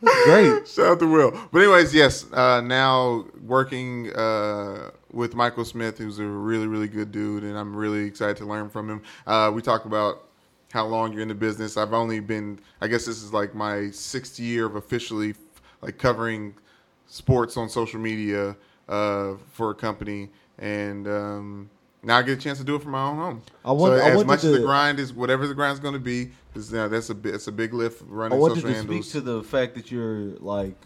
Great. Shout out to Will. But anyways, yes. Uh, now working uh, with Michael Smith, who's a really, really good dude, and I'm really excited to learn from him. Uh, we talk about how long you're in the business. I've only been, I guess this is like my sixth year of officially like covering sports on social media uh, for a company, and um, now I get a chance to do it from my own home. I want- so I as much as the grind is, whatever the grind's going to be, is uh, that's a it's a big lift running. I wanted to handles. speak to the fact that you're like,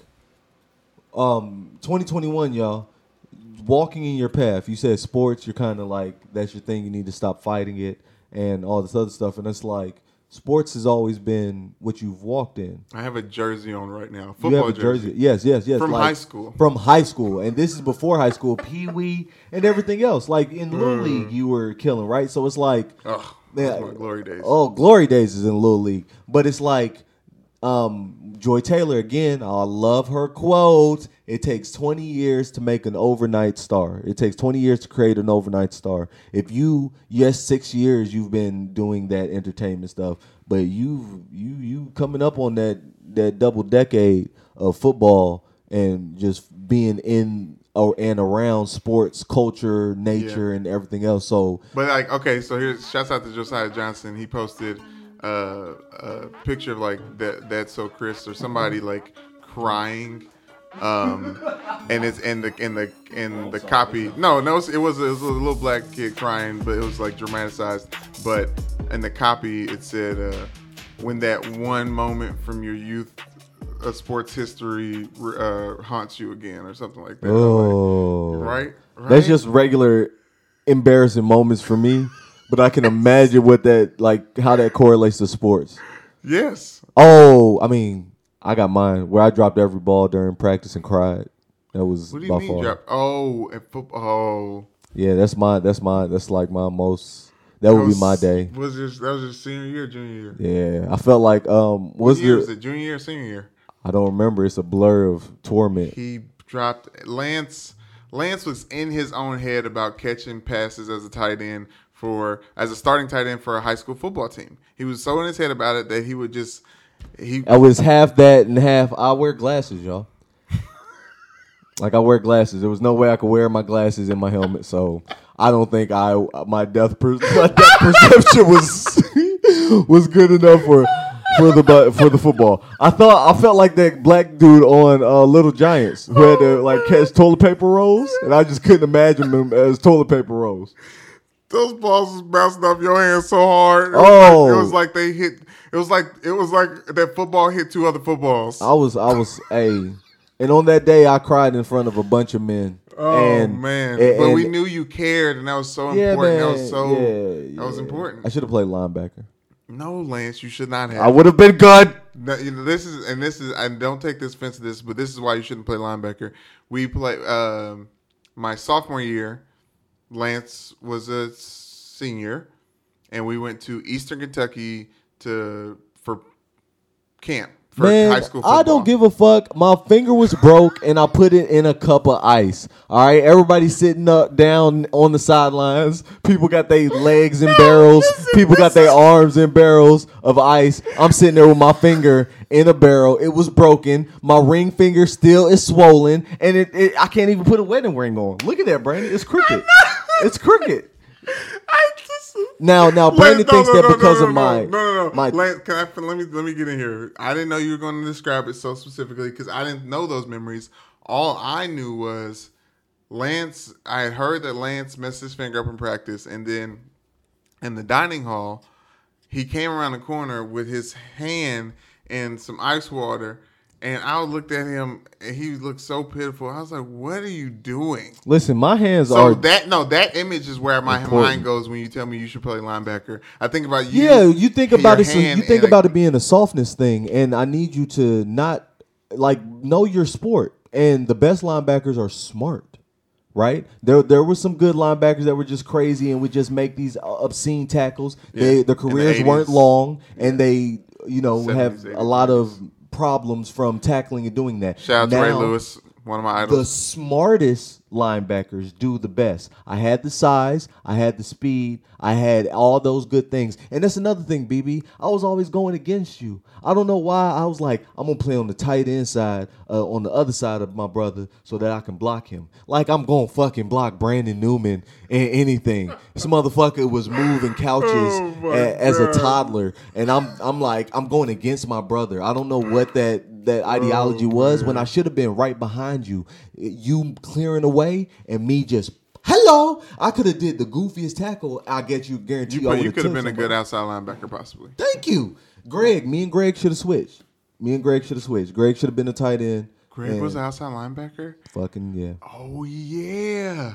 um, 2021, y'all, walking in your path. You said sports. You're kind of like that's your thing. You need to stop fighting it and all this other stuff. And it's like sports has always been what you've walked in. I have a jersey on right now. You have a jersey. Yes, yes, yes. From like, high school. From high school. And this is before high school, Pee Wee, and everything else. Like in Little Mm. League, you were killing, right? So it's like, Ugh, Yeah. those were my glory days. oh, Glory Days is in Little League. But it's like, um, Joy Taylor, again, I love her quote. It takes 20 years to make an overnight star. It takes 20 years to create an overnight star. If you, yes, six years you've been doing that entertainment stuff, but you you you coming up on that that double decade of football and just being in or and around sports, culture, nature, and everything else. So But like, okay, so here's shouts out to Josiah Johnson. He posted uh, a picture of like that that's so Chris or somebody like crying, um, and it's in the in the in the copy. No, no, it was, it was a little black kid crying, but it was like dramatized. But in the copy, it said, uh, "When that one moment from your youth." A sports history uh, haunts you again, or something like that. Oh. like, right, right. That's just regular embarrassing moments for me. But I can imagine what that like how that correlates to sports. yes. Oh, I mean, I got mine where I dropped every ball during practice and cried. That was What do you mean far. drop? Oh, and football. Oh, Yeah, that's my that's my that's like my most that would be my day. Was this that was your senior year, junior year? Yeah, I felt like um What was year the was it? Junior year, or senior year? I don't remember. It's a blur of torment. He dropped Lance. Lance was in his own head about catching passes as a tight end for as a starting tight end for a high school football team. He was so in his head about it that he would just he I was half that and half. I wear glasses, y'all. like I wear glasses. There was no way I could wear my glasses in my helmet, so I don't think I my depth per, my depth perception was was good enough for for the for the football. I thought I felt like that black dude on uh, Little Giants who had to like catch toilet paper rolls, and I just couldn't imagine them as toilet paper rolls. Those balls was bouncing off your hands so hard. It was Oh. like, it was like they hit. It was like it was like that football hit two other footballs. I was I was a, and on that day I cried in front of a bunch of men. Oh and, man! and- but we knew you cared, and that was so Yeah, important. man. That was so yeah, that was important. I should have played linebacker. No, Lance, you should not have. I would have been good. No, you know, this is and this is and don't take this offense to this, but this is why you shouldn't play linebacker. We play um, my sophomore year. Lance was a senior, and we went to Eastern Kentucky to for camp for Man, high school football. I don't give a fuck. My finger was broke and I put it in a cup of ice. All right, everybody sitting up down on the sidelines. People got their legs in barrels. People got their arms in barrels of ice. I'm sitting there with my finger in a barrel. It was broken. My ring finger still is swollen, and it, it I can't even put a wedding ring on. Look at that, Brandon. It's crooked. It's crooked. I just, Now, now, Brandon Lance, no, thinks no, that no, because of my no, no, no. my Lance, can I let me let me get in here? I didn't know you were going to describe it so specifically because I didn't know those memories. All I knew was Lance. I had heard that Lance messed his finger up in practice, and then in the dining hall, he came around the corner with his hand in some ice water. And I looked at him, and he looked so pitiful. I was like, "What are you doing?" listen. My hands So are that no, that image is where my Important. mind goes when you tell me you should play linebacker. I think about you. Yeah, you think about it. So you think in a- about it being a softness thing, and I need you to not like know your sport. And the best linebackers are smart, right? There, there were some good linebackers that were just crazy and would just make these uh, obscene tackles. They, their the careers 80s. weren't long, and they, you know, 70s, have 80s, a lot of problems from tackling and doing that. Shout out to Ray Lewis, one of my the smartest linebackers do the best. I had the size, I had the speed, I had all those good things. And that's another thing, BB. I was always going against you. I don't know why. I was like, I'm gonna play on the tight end side, uh, on the other side of my brother, so that I can block him. Like I'm gonna fucking block Brandon Newman and anything. This motherfucker was moving couches Oh a- as a toddler, and I'm I'm like I'm going against my brother. I don't know what that that ideology oh, was when I should have been right behind you. You clearing away and me just hello. I could have did the goofiest tackle. I get you guarantee You, you, I you could have been a good outside linebacker, possibly. Thank you, Greg. Me and Greg should have switched. Me and Greg should have switched. Greg should have been a tight end. Greg and was an outside linebacker. fucking yeah. Oh yeah,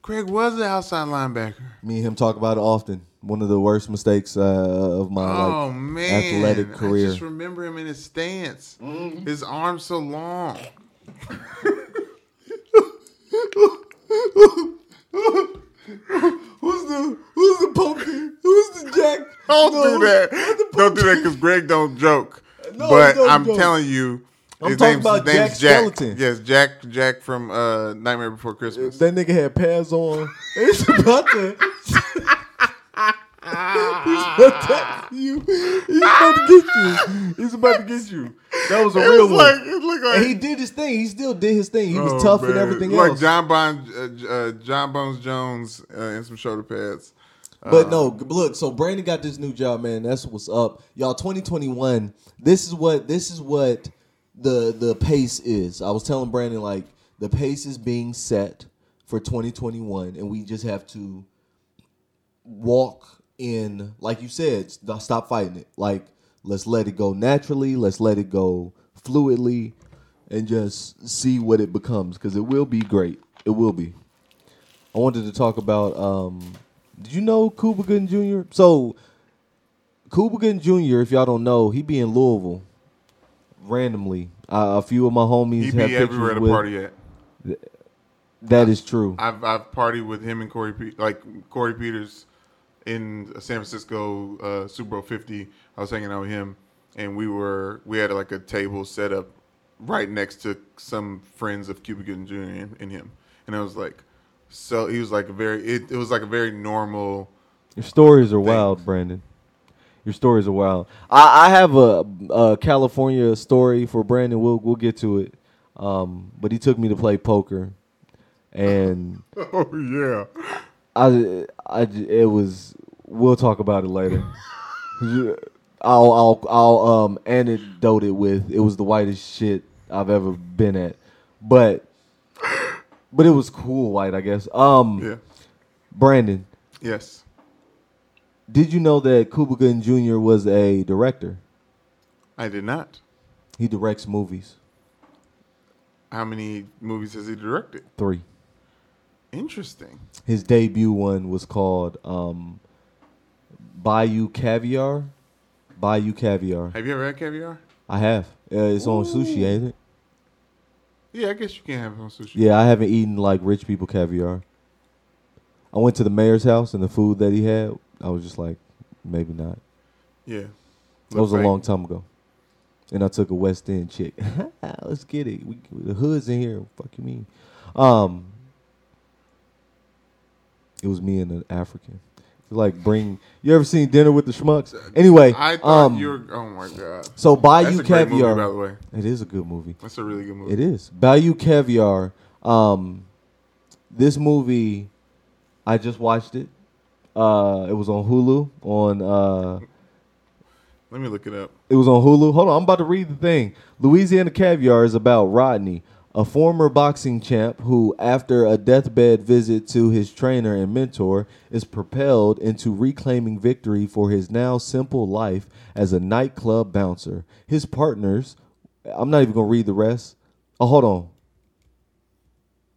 Greg was an outside linebacker. Me and him talk about it often. One of the worst mistakes uh, of my Oh like man, athletic career. I just remember him in his stance. His arms so long. Who's the Who's the poker? Who's the jack? Don't No, do that. Don't do that because Greg don't joke. No, but don't I'm joke. telling you, I'm his talking name's, about name's Jack Jack. Skeleton. Yes, Jack. Jack from uh, Nightmare Before Christmas. That nigga had pads on. It's about to. He's about to you. He's about to get you. He's about to get you. That was a It real was one. like it like and he did his thing. He still did his thing. He was Oh, tough and everything like else. John Bon, uh, uh, Jon Bones Jones uh, in some shoulder pads. But no, look. So Brandon got this new job, man. That's what's up, y'all. 2021. This is what this is what the the pace is. I was telling Brandon like the pace is being set for 2021, and we just have to walk in, like you said, stop fighting it. Like let's let it go naturally. Let's let it go fluidly, and just see what it becomes because it will be great. It will be. I wanted to talk about. um Did you know Cuba Gooding Jr.? So Cuba Gooding Jr. If y'all don't know, he be in Louisville randomly. Uh, a few of my homies He have be everywhere at a with. party at. That is true. I've I've partied with him and Corey Pe- like Corey Peters in San Francisco uh, Super Bowl Fifty. I was hanging out with him, and we were we had like a table set up right next to some friends of Cuba Gooding Jr. and, and him, and I was like so he was like a very it, it was like a very normal. Your stories are wild, Brandon. Your stories are wild. I, I have a, a California story for Brandon. We'll we'll get to it. Um, but he took me to play poker, and Oh yeah, I, I it was. We'll talk about it later. I'll I'll I'll um anecdote it with it was the whitest shit I've ever been at, but but it was cool white I guess. Um, yeah, Brandon, yes. did you know that Cuba Gooding Jr. was a director? I did not. He directs movies. How many movies has he directed? Three. Interesting. His debut one was called um, Bayou Caviar. Bayou Caviar. Have you ever had caviar? I have. Uh, it's on sushi, ain't it? Yeah, I guess you can have it on sushi. Yeah, I haven't eaten like rich people caviar. I went to the mayor's house and the food that he had, I was just like, maybe not. yeah. That was a long time ago. And I took a West End chick. Let's get it. We, the hood's in here. Fuck you mean? Um, it was me and an African. Like bring. You ever seen Dinner with the Schmucks? Anyway, I thought um, you were. Oh my god. so Bayou That's great movie, Caviar. by the way. It is a good movie. That's a really good movie. It is Bayou Caviar. Um, this movie, I just watched it. Uh, it was on Hulu. On uh, Let me look it up. it was on Hulu. Hold on, I'm about to read the thing. Louisiana Caviar is about Rodney, a former boxing champ who, after a deathbed visit to his trainer and mentor, is propelled into reclaiming victory for his now simple life as a nightclub bouncer. His partners, I'm not even gonna read the rest. Oh, hold on.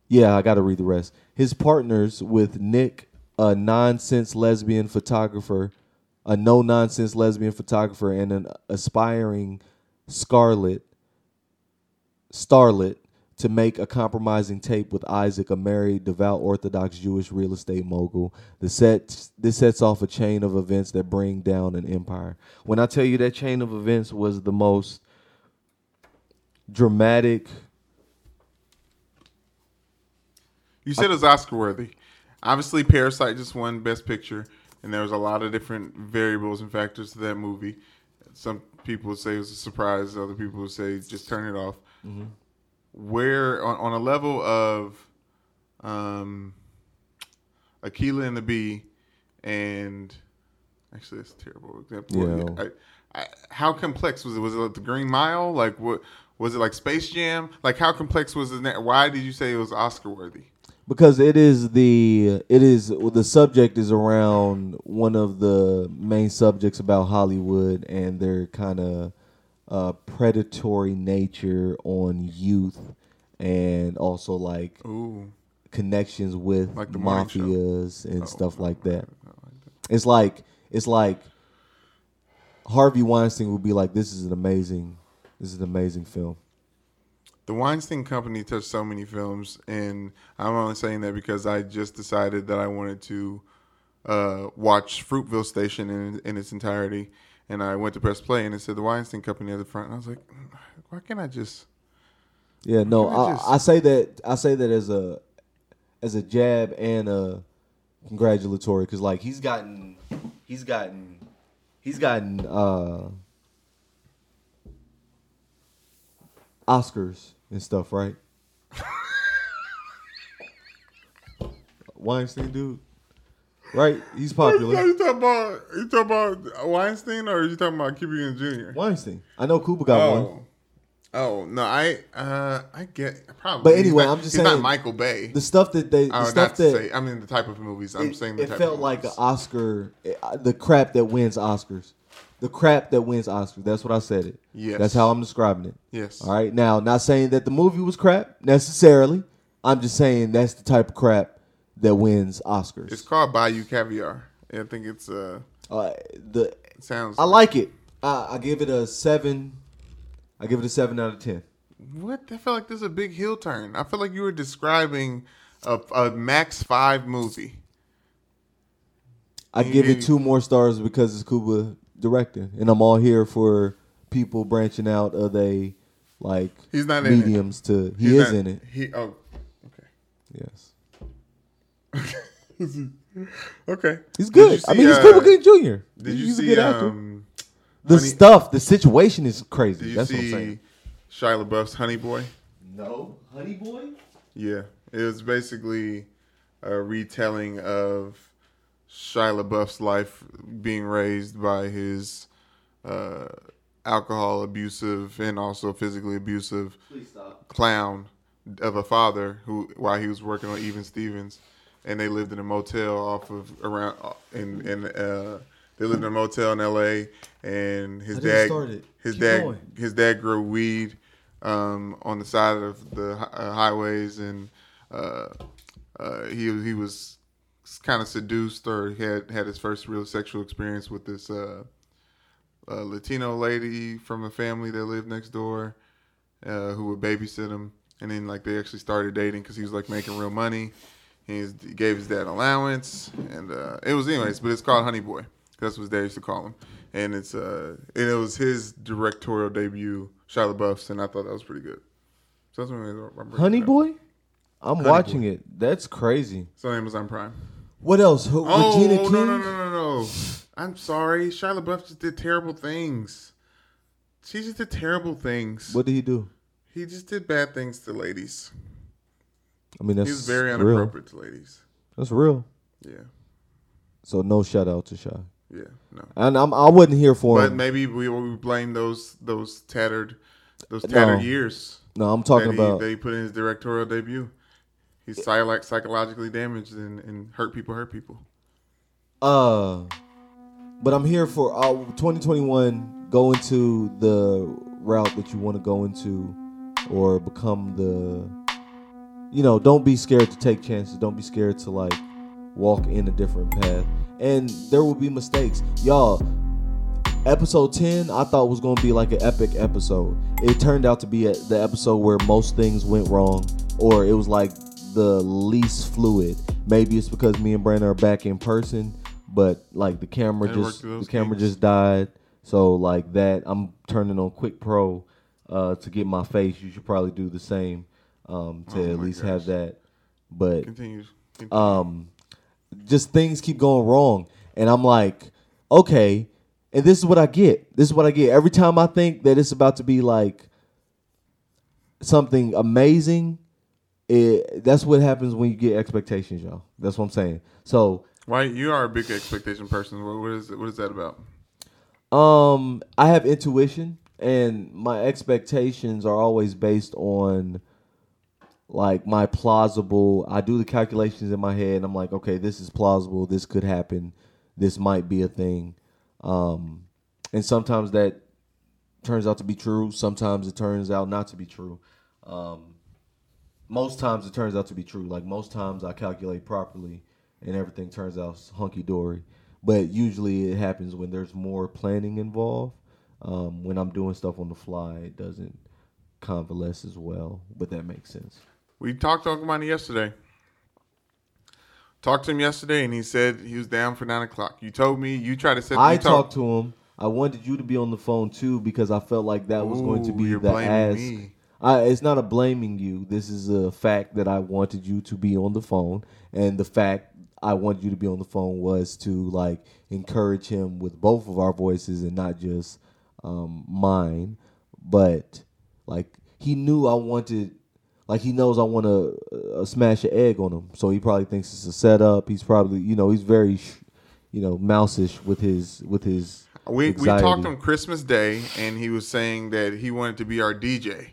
Yeah, I got to read the rest. His partners with Nick, a nonsense lesbian photographer, a no nonsense lesbian photographer, and an aspiring Scarlet starlet to make a compromising tape with Isaac, a married, devout Orthodox Jewish real estate mogul. The set this sets off a chain of events that bring down an empire. When I tell you that chain of events was the most dramatic. You said it was Oscar worthy. Obviously, Parasite just won Best Picture, and there was a lot of different variables and factors to that movie. Some people would say it was a surprise. Other people would say just turn it off. Mm-hmm. Where on, on a level of um, Akeelah and the Bee, and actually that's a terrible example. Yeah. I, I, how complex was it? Was it like the Green Mile? Like what? Was it like Space Jam? Like how complex was it? Why did you say it was Oscar worthy? because it is the it is the subject is around one of the main subjects about Hollywood and their kind of uh, predatory nature on youth and also like Ooh. connections with Like the mafias and Oh, stuff like that. It's like it's like Harvey Weinstein would be like, "This is an amazing, this is an amazing film." The Weinstein Company touched so many films, and I'm only saying that because I just decided that I wanted to uh, watch Fruitvale Station in, in its entirety, and I went to press play, and it said the Weinstein Company at the front, and I was like, why can't I just? Yeah, no, I I, just- I say that I say that as a as a jab and a congratulatory because like he's gotten he's gotten he's gotten uh Oscars and stuff, right? Weinstein dude, right? He's popular. You talking about you talking about Weinstein, or are you talking about Cuba Jr.? Weinstein. I know Cuba got one. Oh, oh no, I uh, I get probably. But anyway, not- I'm just he's saying- not Michael Bay. The stuff that they, the Oh, stuff that say. I mean the type of movies. I'm it, saying the it type felt of like an. Oscar, uh, the crap that wins Oscars, the crap that wins Oscars. That's what I said it. Yes. that's how I'm describing it. Yes. All right. Now, not saying that the movie was crap necessarily. I'm just saying that's the type of crap that wins Oscars. It's called Bayou Caviar. I think it's uh uh, the sounds. I like it. I, I give it a seven. I give it a seven out of ten. What? I feel like this is a big heel turn. I feel like you were describing a, a Max Five movie. I give it two more stars because it's Cuba directing, and I'm all here for people branching out of they like He's not in it. mediums to. He He's is not- in it. He oh, okay, Yes, okay. he's good. you I mean, he's uh, Cuba Gooding Jr. Did you he's see a good actor. um? the Honey- stuff, the situation is crazy. Did you That's what I'm see saying. Shia LaBeouf's Honey Boy? No, Honey Boy. Yeah, it was basically a retelling of Shia LaBeouf's life being raised by his uh, alcohol abusive and also physically abusive clown of a father who while he was working on Even Stevens, and they lived in a motel off of around in in uh, they lived in a motel in L.A. and his dad his Keep dad going. his dad grew weed um, on the side of the uh, highways and uh, uh, he he was kind of seduced or he had had his first real sexual experience with this uh, uh, Latino lady from a family that lived next door uh, who would babysit him, and then like they actually started dating because he was like making real money. He, he gave his dad allowance, and uh, it was anyways. But it's called Honey Boy. That's what his dad used to call him, and it's uh, and it was his directorial debut, Shia LaBeouf's, and I thought that was pretty good. So that's what I'm Honey it. Boy. I'm Honey watching it. That's crazy. It's on Amazon Prime. What else? Who- Oh Regina King. no no no no no! I'm sorry, Shia LaBeouf just did terrible things. She just did terrible things. What did he do? He just did bad things to ladies. I mean, that's He was very real. inappropriate to ladies. That's real. Yeah, So no shout out to Shy. yeah, no. And I'm I wasn't here for But him. But maybe we we blame those those tattered those tattered No. years no, I'm talking about. that he put in his directorial debut. He's psych- psychologically damaged and, and hurt people hurt people. Uh, but I'm here for uh, 2021. Go into the route that you want to go into, or become the. You know, don't be scared to take chances. Don't be scared to like walk in a different path. And there will be mistakes, y'all. Episode 10, I thought was going to be like an epic episode. It turned out to be a, the episode where most things went wrong, or it was like the least fluid. Maybe it's because me and Brandon are back in person, but like the camera just the camera just died. So like that, I'm turning on Quick Pro uh, to get my face. You should probably do the same um, to Oh at least have that. But Continue. continue. um just things keep going wrong and i'm like okay and this is what i get this is what i get every time i think that it's about to be like something amazing it, that's what happens when you get expectations y'all that's what i'm saying so Why you are a big expectation person? What, what is what is that about? Um, I have intuition, and my expectations are always based on like my plausible. I do the calculations in my head, and I'm like, okay, this is plausible. This could happen. This might be a thing. Um, and sometimes that turns out to be true. Sometimes it turns out not to be true. Um, most times it turns out to be true. Like most times I calculate properly and everything turns out hunky dory. but usually it happens when there's more planning involved. Um, when I'm doing stuff on the fly, it doesn't convalesce as well, but that makes sense. We talked to Uncle Monty yesterday. Talked to him yesterday, and he said he was down for nine o'clock. You told me you tried to set. I talked to him. I wanted you to be on the phone too because I felt like that was going to be the ask. me. I, it's not a blaming you. This is a fact that I wanted you to be on the phone, and the fact I wanted you to be on the phone was to like encourage him with both of our voices and not just um, mine. But like he knew I wanted, like he knows I want to uh, smash an egg on him, so he probably thinks it's a setup. He's probably you know he's very, sh- you know, mouseish with his with his. We anxiety. we talked on Christmas Day, and he was saying that he wanted to be our DJ.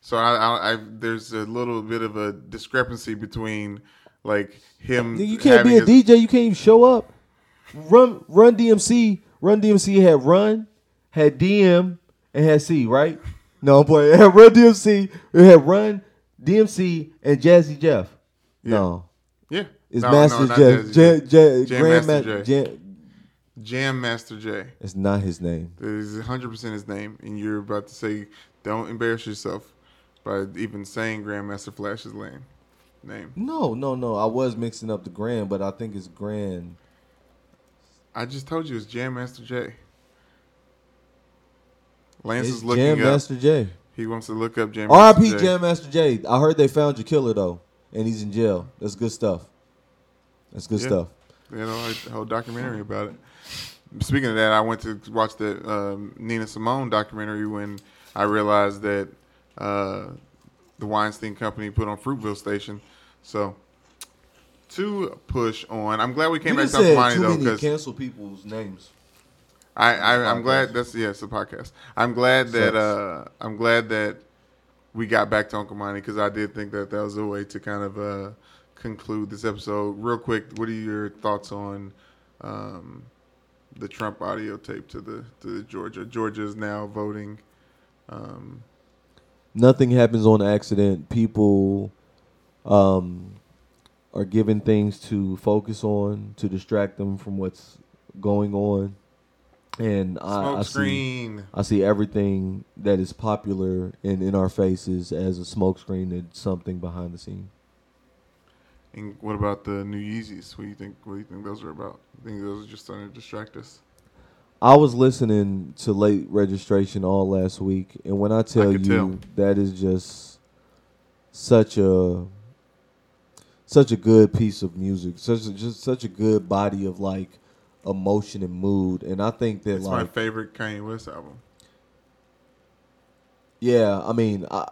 So I, I, I there's a little bit of a discrepancy between like him. You can't be a DJ. You can't even show up. Run, Run DMC. Run DMC had Run, had DM, and had C. Right? No, boy. It had Run DMC. It had Run, DMC, and Jazzy Jeff. No, Yeah, it's No, Master no, Jeff. J, J, Jam Grand Master Ma- J. Jam- Jam Master Jay. It's not his name. It's 100% his name, and you're about to say, "Don't embarrass yourself by even saying Grandmaster Flash's name." Name. No, no, no. I was mixing up the Grand, but I think it's Grand. I just told you it's Jam Master Jay. Lance It's is looking Jam up. Master J. He wants to look up Jam Master R.I.P. Jam Master Jay. I heard they found your killer though, and he's in jail. That's good stuff. That's good Yeah. stuff. You know, a whole documentary about it. Speaking of that, I went to watch the um, Nina Simone documentary when I realized that uh, the Weinstein Company put on Fruitvale Station. So, to push on, I'm glad we came you back to Monty though, because cancel people's names. I, I I'm glad that's yeah, it's a podcast. I'm glad that uh I'm glad that we got back to Uncle Monty because I did think that that was a way to kind of uh conclude this episode. Real quick, what are your thoughts on um the Trump audio tape to the to the Georgia? Georgia is now voting. Um, Nothing happens on accident. People um, are given things to focus on to distract them from what's going on, and I, I see screen. I see everything that is popular and in our faces as a smokescreen and something behind the scene. And what about the new Yeezys? What do you think? What do you think those are about? I think those are just trying to distract us. I was listening to late registration all last week, and when I tell you tell. that is just such a such a good piece of music, such a, just such a good body of like emotion and mood, and I think that It's my favorite Kanye West album. yeah, I mean, I,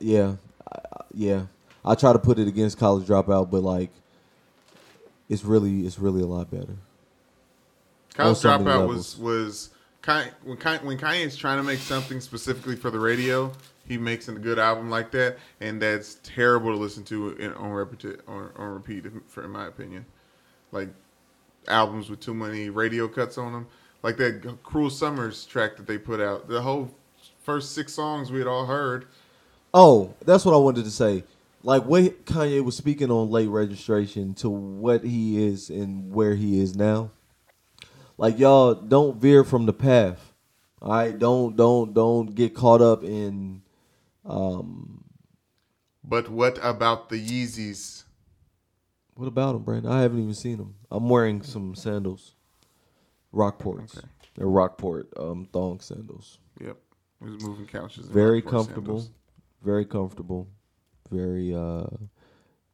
yeah, I, yeah, I try to put it against College Dropout, but like it's really it's really a lot better. College so Dropout was was Kanye, when Kanye, when Kanye's trying to make something specifically for the radio, he makes a good album like that, and that's terrible to listen to in, on repeat on, on repeat, for in my opinion. Like albums with too many radio cuts on them, like that "Cruel Summers" track that they put out. The whole first six songs we had all heard. Oh, that's what I wanted to say. Like what Kanye was speaking on late registration to what he is and where he is now. Like y'all don't veer from the path. All right, don't don't don't get caught up in um But what about the Yeezys? What about them, Brandon? I haven't even seen them. I'm wearing some sandals. Rockports. Okay. They're Rockport um thong sandals. Yep, he was moving couches. Very comfortable. sandals. Very comfortable. Very uh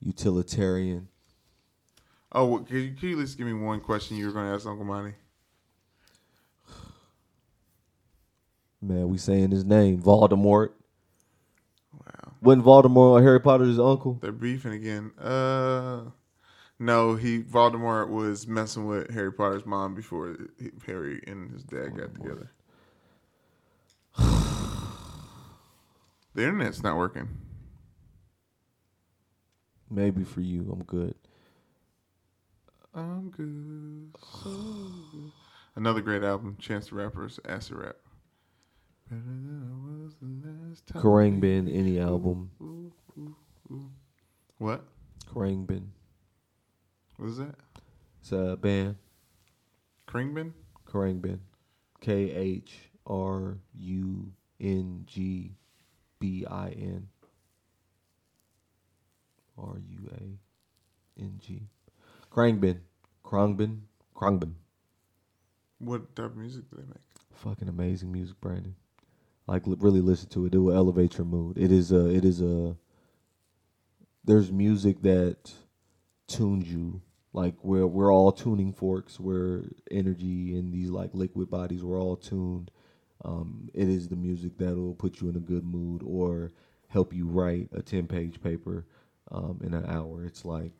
utilitarian. Oh, well, can you, can you at least give me one question you were going to ask Uncle Monty? Man, we saying his name, Voldemort. Wow. Wasn't Voldemort Harry Potter's uncle? They're beefing again. Uh, no, he Voldemort was messing with Harry Potter's mom before Harry and his dad got together. the internet's not working. Maybe for you, I'm good. I'm good. so good. Another great album, Chance the Rapper's Acid Rap. Better than I was the last time. Kerrang bin any album. Ooh, ooh, ooh. What? Khruangbin. What is that? It's a band. Kringbin? Khruangbin. K H R U N G B I N. R U A N G. Khruangbin. Khruangbin. Khruangbin. What type of music do they make? Fucking amazing music, Brandon. Like li- really listen to it. It will elevate your mood. It is a. It is a. There's music that tunes you. Like we're we're all tuning forks. We're energy and these like liquid bodies. We're all tuned. Um, it is the music that will put you in a good mood or help you write a ten page paper um, in an hour. It's like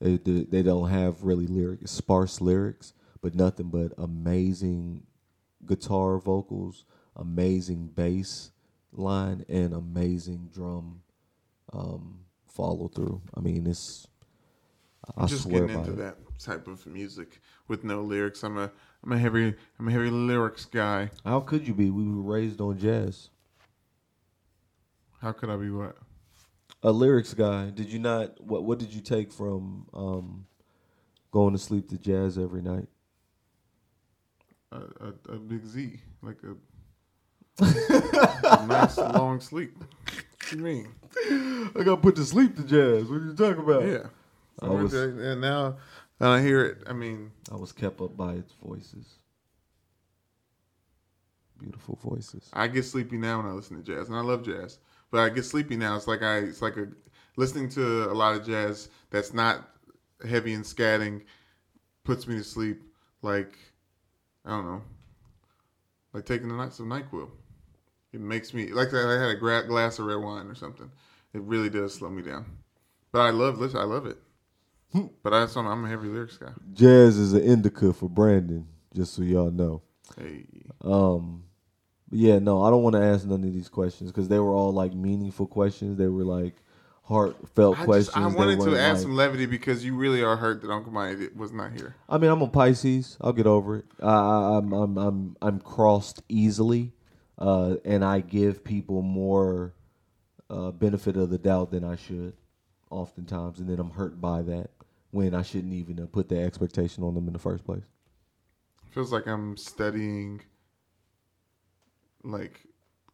they they don't have really lyric sparse lyrics, but nothing but amazing guitar vocals, amazing bass line, and amazing drum um, follow through. I mean, it's I I'm just getting into it. that type of music with no lyrics. I'm a I'm a heavy I'm a heavy lyrics guy. How could you be? We were raised on jazz. How could I be what? A lyrics guy. Did you not? What What did you take from um, going to sleep to jazz every night? A, a, a big Z, like a, a nice long sleep. What do you mean? I got put to sleep to jazz. What are you talking about? Yeah. I was- and now and I hear it. I mean, I was kept up by its voices. Beautiful voices. I get sleepy now when I listen to jazz, and I love jazz. But I get sleepy now. It's like I, it's like a listening to a lot of jazz that's not heavy and scatting puts me to sleep. Like I don't know, like taking a night some Nyquil. It makes me like I had a glass of red wine or something. It really does slow me down. But I love listen. I love it. But I, I'm I'm a heavy lyrics guy. Jazz is an indica for Brandon, just so y'all know. Hey, Um, yeah, no, I don't want to ask none of these questions because they were all like meaningful questions. They were like heartfelt I questions. just I wanted to add like- some levity because you really are hurt that Uncle Mike was not here. I mean, I'm a Pisces. I'll get over it. I, I, I'm I'm I'm I'm crossed easily, uh, and I give people more uh, benefit of the doubt than I should, oftentimes, and then I'm hurt by that when I shouldn't even have put that expectation on them in the first place. Feels like I'm studying like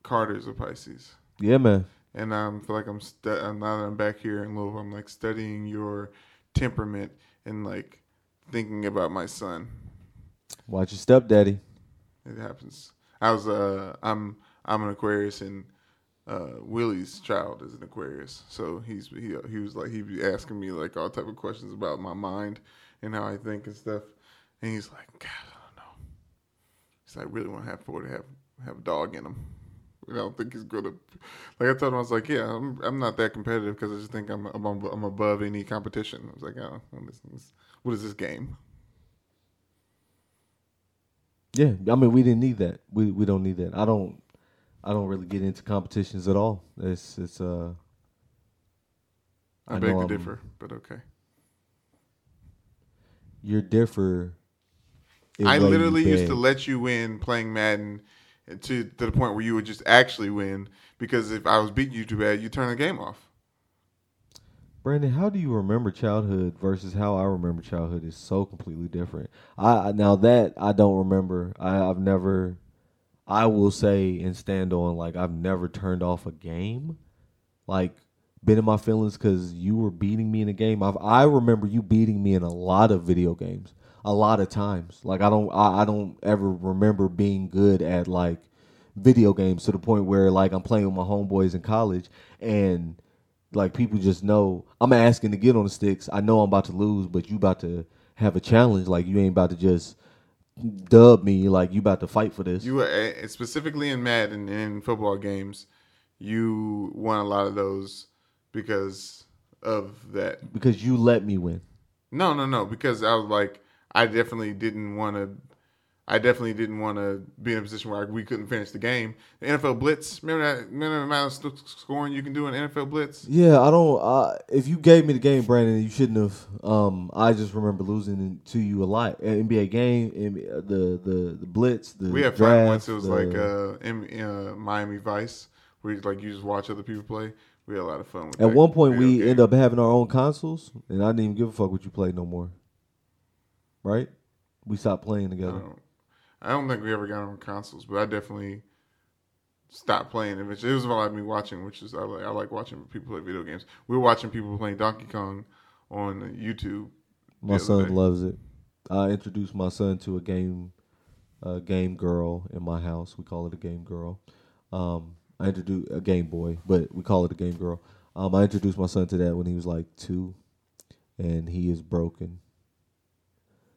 Carter's a Pisces. Yeah, man. And I um, feel like I'm stu- uh, now that I'm back here in Louisville, I'm like studying your temperament and like thinking about my son. Watch your stepdaddy. It happens. I was uh I'm I'm an Aquarius and uh Willie's child is an Aquarius. So he's he he was like he'd be asking me like all type of questions about my mind and how I think and stuff. And he's like, God, I don't know. He's like, I really want to have Ford to have have a dog in him. I don't think he's gonna. Like I told him, I was like, yeah, I'm I'm not that competitive because I just think I'm I'm I'm above any competition. I was like, oh, what is this, what is this game? Yeah, I mean, we didn't need that. We we don't need that. I don't. I don't really get into competitions at all. It's it's uh. I, I beg to I'm- differ, but okay. You're differ. I literally used to let you win playing Madden to to the point where you would just actually win because if I was beating you too bad, you turn the game off. Brandon, how do you remember childhood versus how I remember childhood is so completely different. I I- now that I don't remember. I, I've never. I will say and stand on like I've never turned off a game, like been in my feelings because you were beating me in a game. I've, I remember you beating me in a lot of video games, a lot of times. Like I don't I, I don't ever remember being good at like video games to the point where like I'm playing with my homeboys in college and like people just know I'm asking to get on the sticks. I know I'm about to lose, but you about to have a challenge. Like you ain't about to just dub me. Like you about to fight for this. You were uh, specifically in Madden in football games, you won a lot of those because of that. because you let me win. No, no, no. Because I was like, I definitely didn't want to. I definitely didn't want to be in a position where we couldn't finish the game. The NFL Blitz. Remember that? The amount of scoring you can do in NFL Blitz? Yeah, I don't. Uh, if you gave me the game, Brandon, you shouldn't have. Um, I just remember losing to you a lot. NBA game, NBA, the the the blitz, the We had draft, fun once. It was the- like uh, in, uh, Miami Vice, where you, like you just watch other people play. We had a lot of fun with At one point, we game. end up having our own consoles, and I didn't even give a fuck what you played no more. Right? we stopped playing I together. I don't think we ever got on consoles, but I definitely stopped playing. It was, it was about me watching, which is I like, I like watching people play video games. We were watching people playing Donkey Kong on YouTube. My son day. loves it. I introduced my son to a game, a game girl in my house. We call it a game girl. Um, I introduced a Game Boy, but we call it a game girl. Um, I introduced my son to that when he was like two, and he is broken.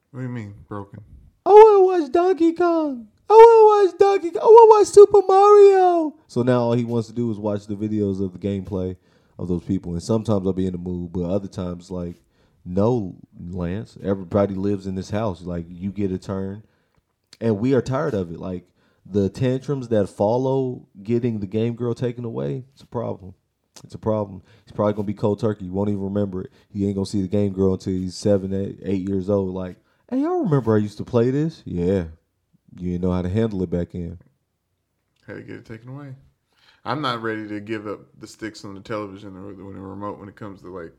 What do you mean broken? I want to watch Donkey Kong. I want to watch Donkey. Kong. I want to watch Super Mario. So now all he wants to do is watch the videos of the gameplay of those people. And sometimes I'll be in the mood, but other times like, no, Lance. Everybody lives in this house. Like you get a turn, and we are tired of it. Like the tantrums that follow getting the game girl taken away. It's a problem. It's a problem. He's probably gonna be cold turkey. He won't even remember it. He ain't gonna see the game girl until he's seven, eight, eight years old. Like, hey, y'all remember I used to play this? Yeah. You didn't know how to handle it back in. Had to get it taken away. I'm not ready to give up the sticks on the television or the, the remote when it comes to like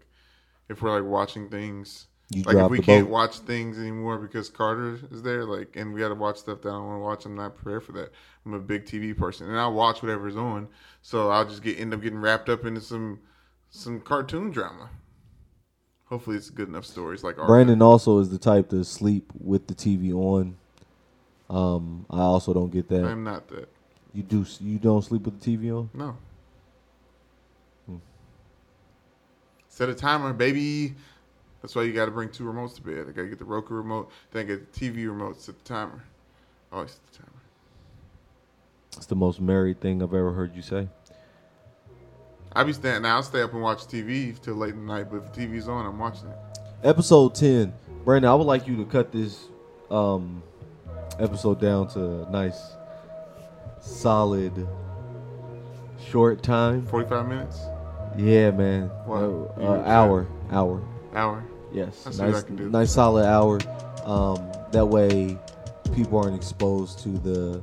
if we're like watching things. You like if we can't boat. watch things anymore because Carter is there, like, and we got to watch stuff that I don't want to watch. I'm not prepared for that. I'm a big TV person, and I'll watch whatever's on. So I'll just get end up getting wrapped up into some some cartoon drama. Hopefully, it's good enough stories like Brandon also is the type to sleep with the TV on. Um, I also don't get that. I'm not that. You do you don't sleep with the TV on? No. Hmm. Set a timer, baby. That's why you got to bring two remotes to bed. I got to get the Roku remote, then I get the TV remote, set the timer. Always set the timer. It's the most married thing I've ever heard you say. I be staying. Now I'll stay up and watch TV till late in the night, but if the TV's on, I'm watching it. Episode ten, Brandon. I would like you to cut this um, episode down to a nice, solid, short time. 45 minutes, Yeah, man. What? Uh, uh, hour, hour. hour. Yes, I I nice, nice solid hour. Um, that way, people aren't exposed to the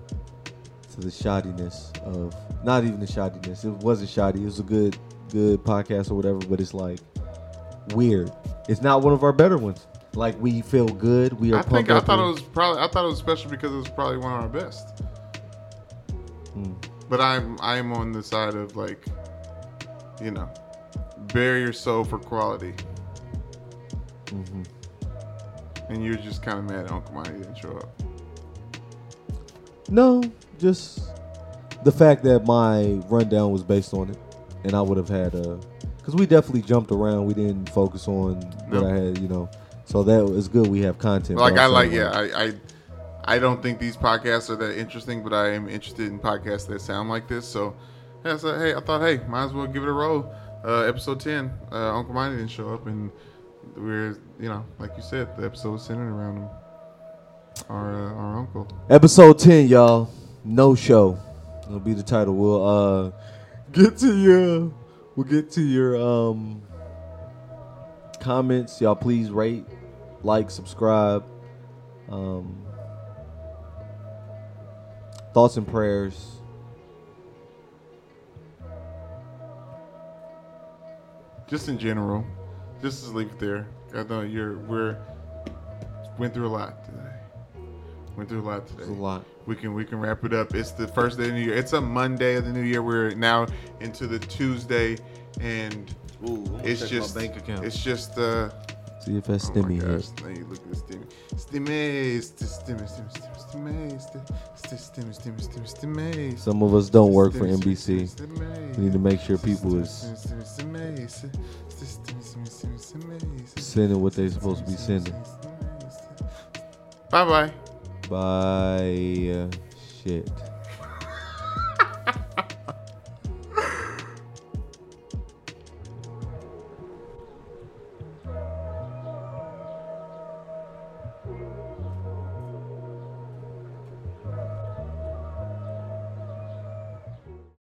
to the shoddiness of not even the shoddiness. It wasn't shoddy. It was a good good podcast or whatever. But it's like weird. It's not one of our better ones. Like we feel good. We are. I think I thought it was probably I thought it was special because it was probably one of our best. Hmm. But I'm I'm on the side of like, you know, bury your soul for quality. Mhm. And you're just kind of mad Uncle Monty didn't show up. No, just the fact that my rundown was based on it, and I would have had a, because we definitely jumped around. We didn't focus on what I had, you know. So that was good. We have content. Like I like yeah I, I I don't think these podcasts are that interesting, but I am interested in podcasts that sound like this. So yeah, so hey, I thought hey, might as well give it a roll. Uh, episode ten, uh, Uncle Monty didn't show up, and we're you know like you said, the episode was centered around him, our uh, our uncle. Episode ten, y'all. No show. It'll be the title. We'll uh get to your we'll get to your um comments. Y'all please rate, like, subscribe. Um thoughts and prayers. Just in general, just to leave it there. I know you're we're went through a lot. Went through a lot today. It's a lot. We can we can wrap it up. It's the first day of the new year. It's a Monday of the new year. We're now into the Tuesday, and Ooh, it's just bank account. It's just uh. See if that's oh stimmy here. Now you look at stimmy. Stimmy, stimmy, stimmy, stimmy, stimmy, stimmy, stimmy, stimmy. Some of us don't work for NBC. We need to make sure people is sending what they're supposed to be sending. Bye bye. Bye. Shit.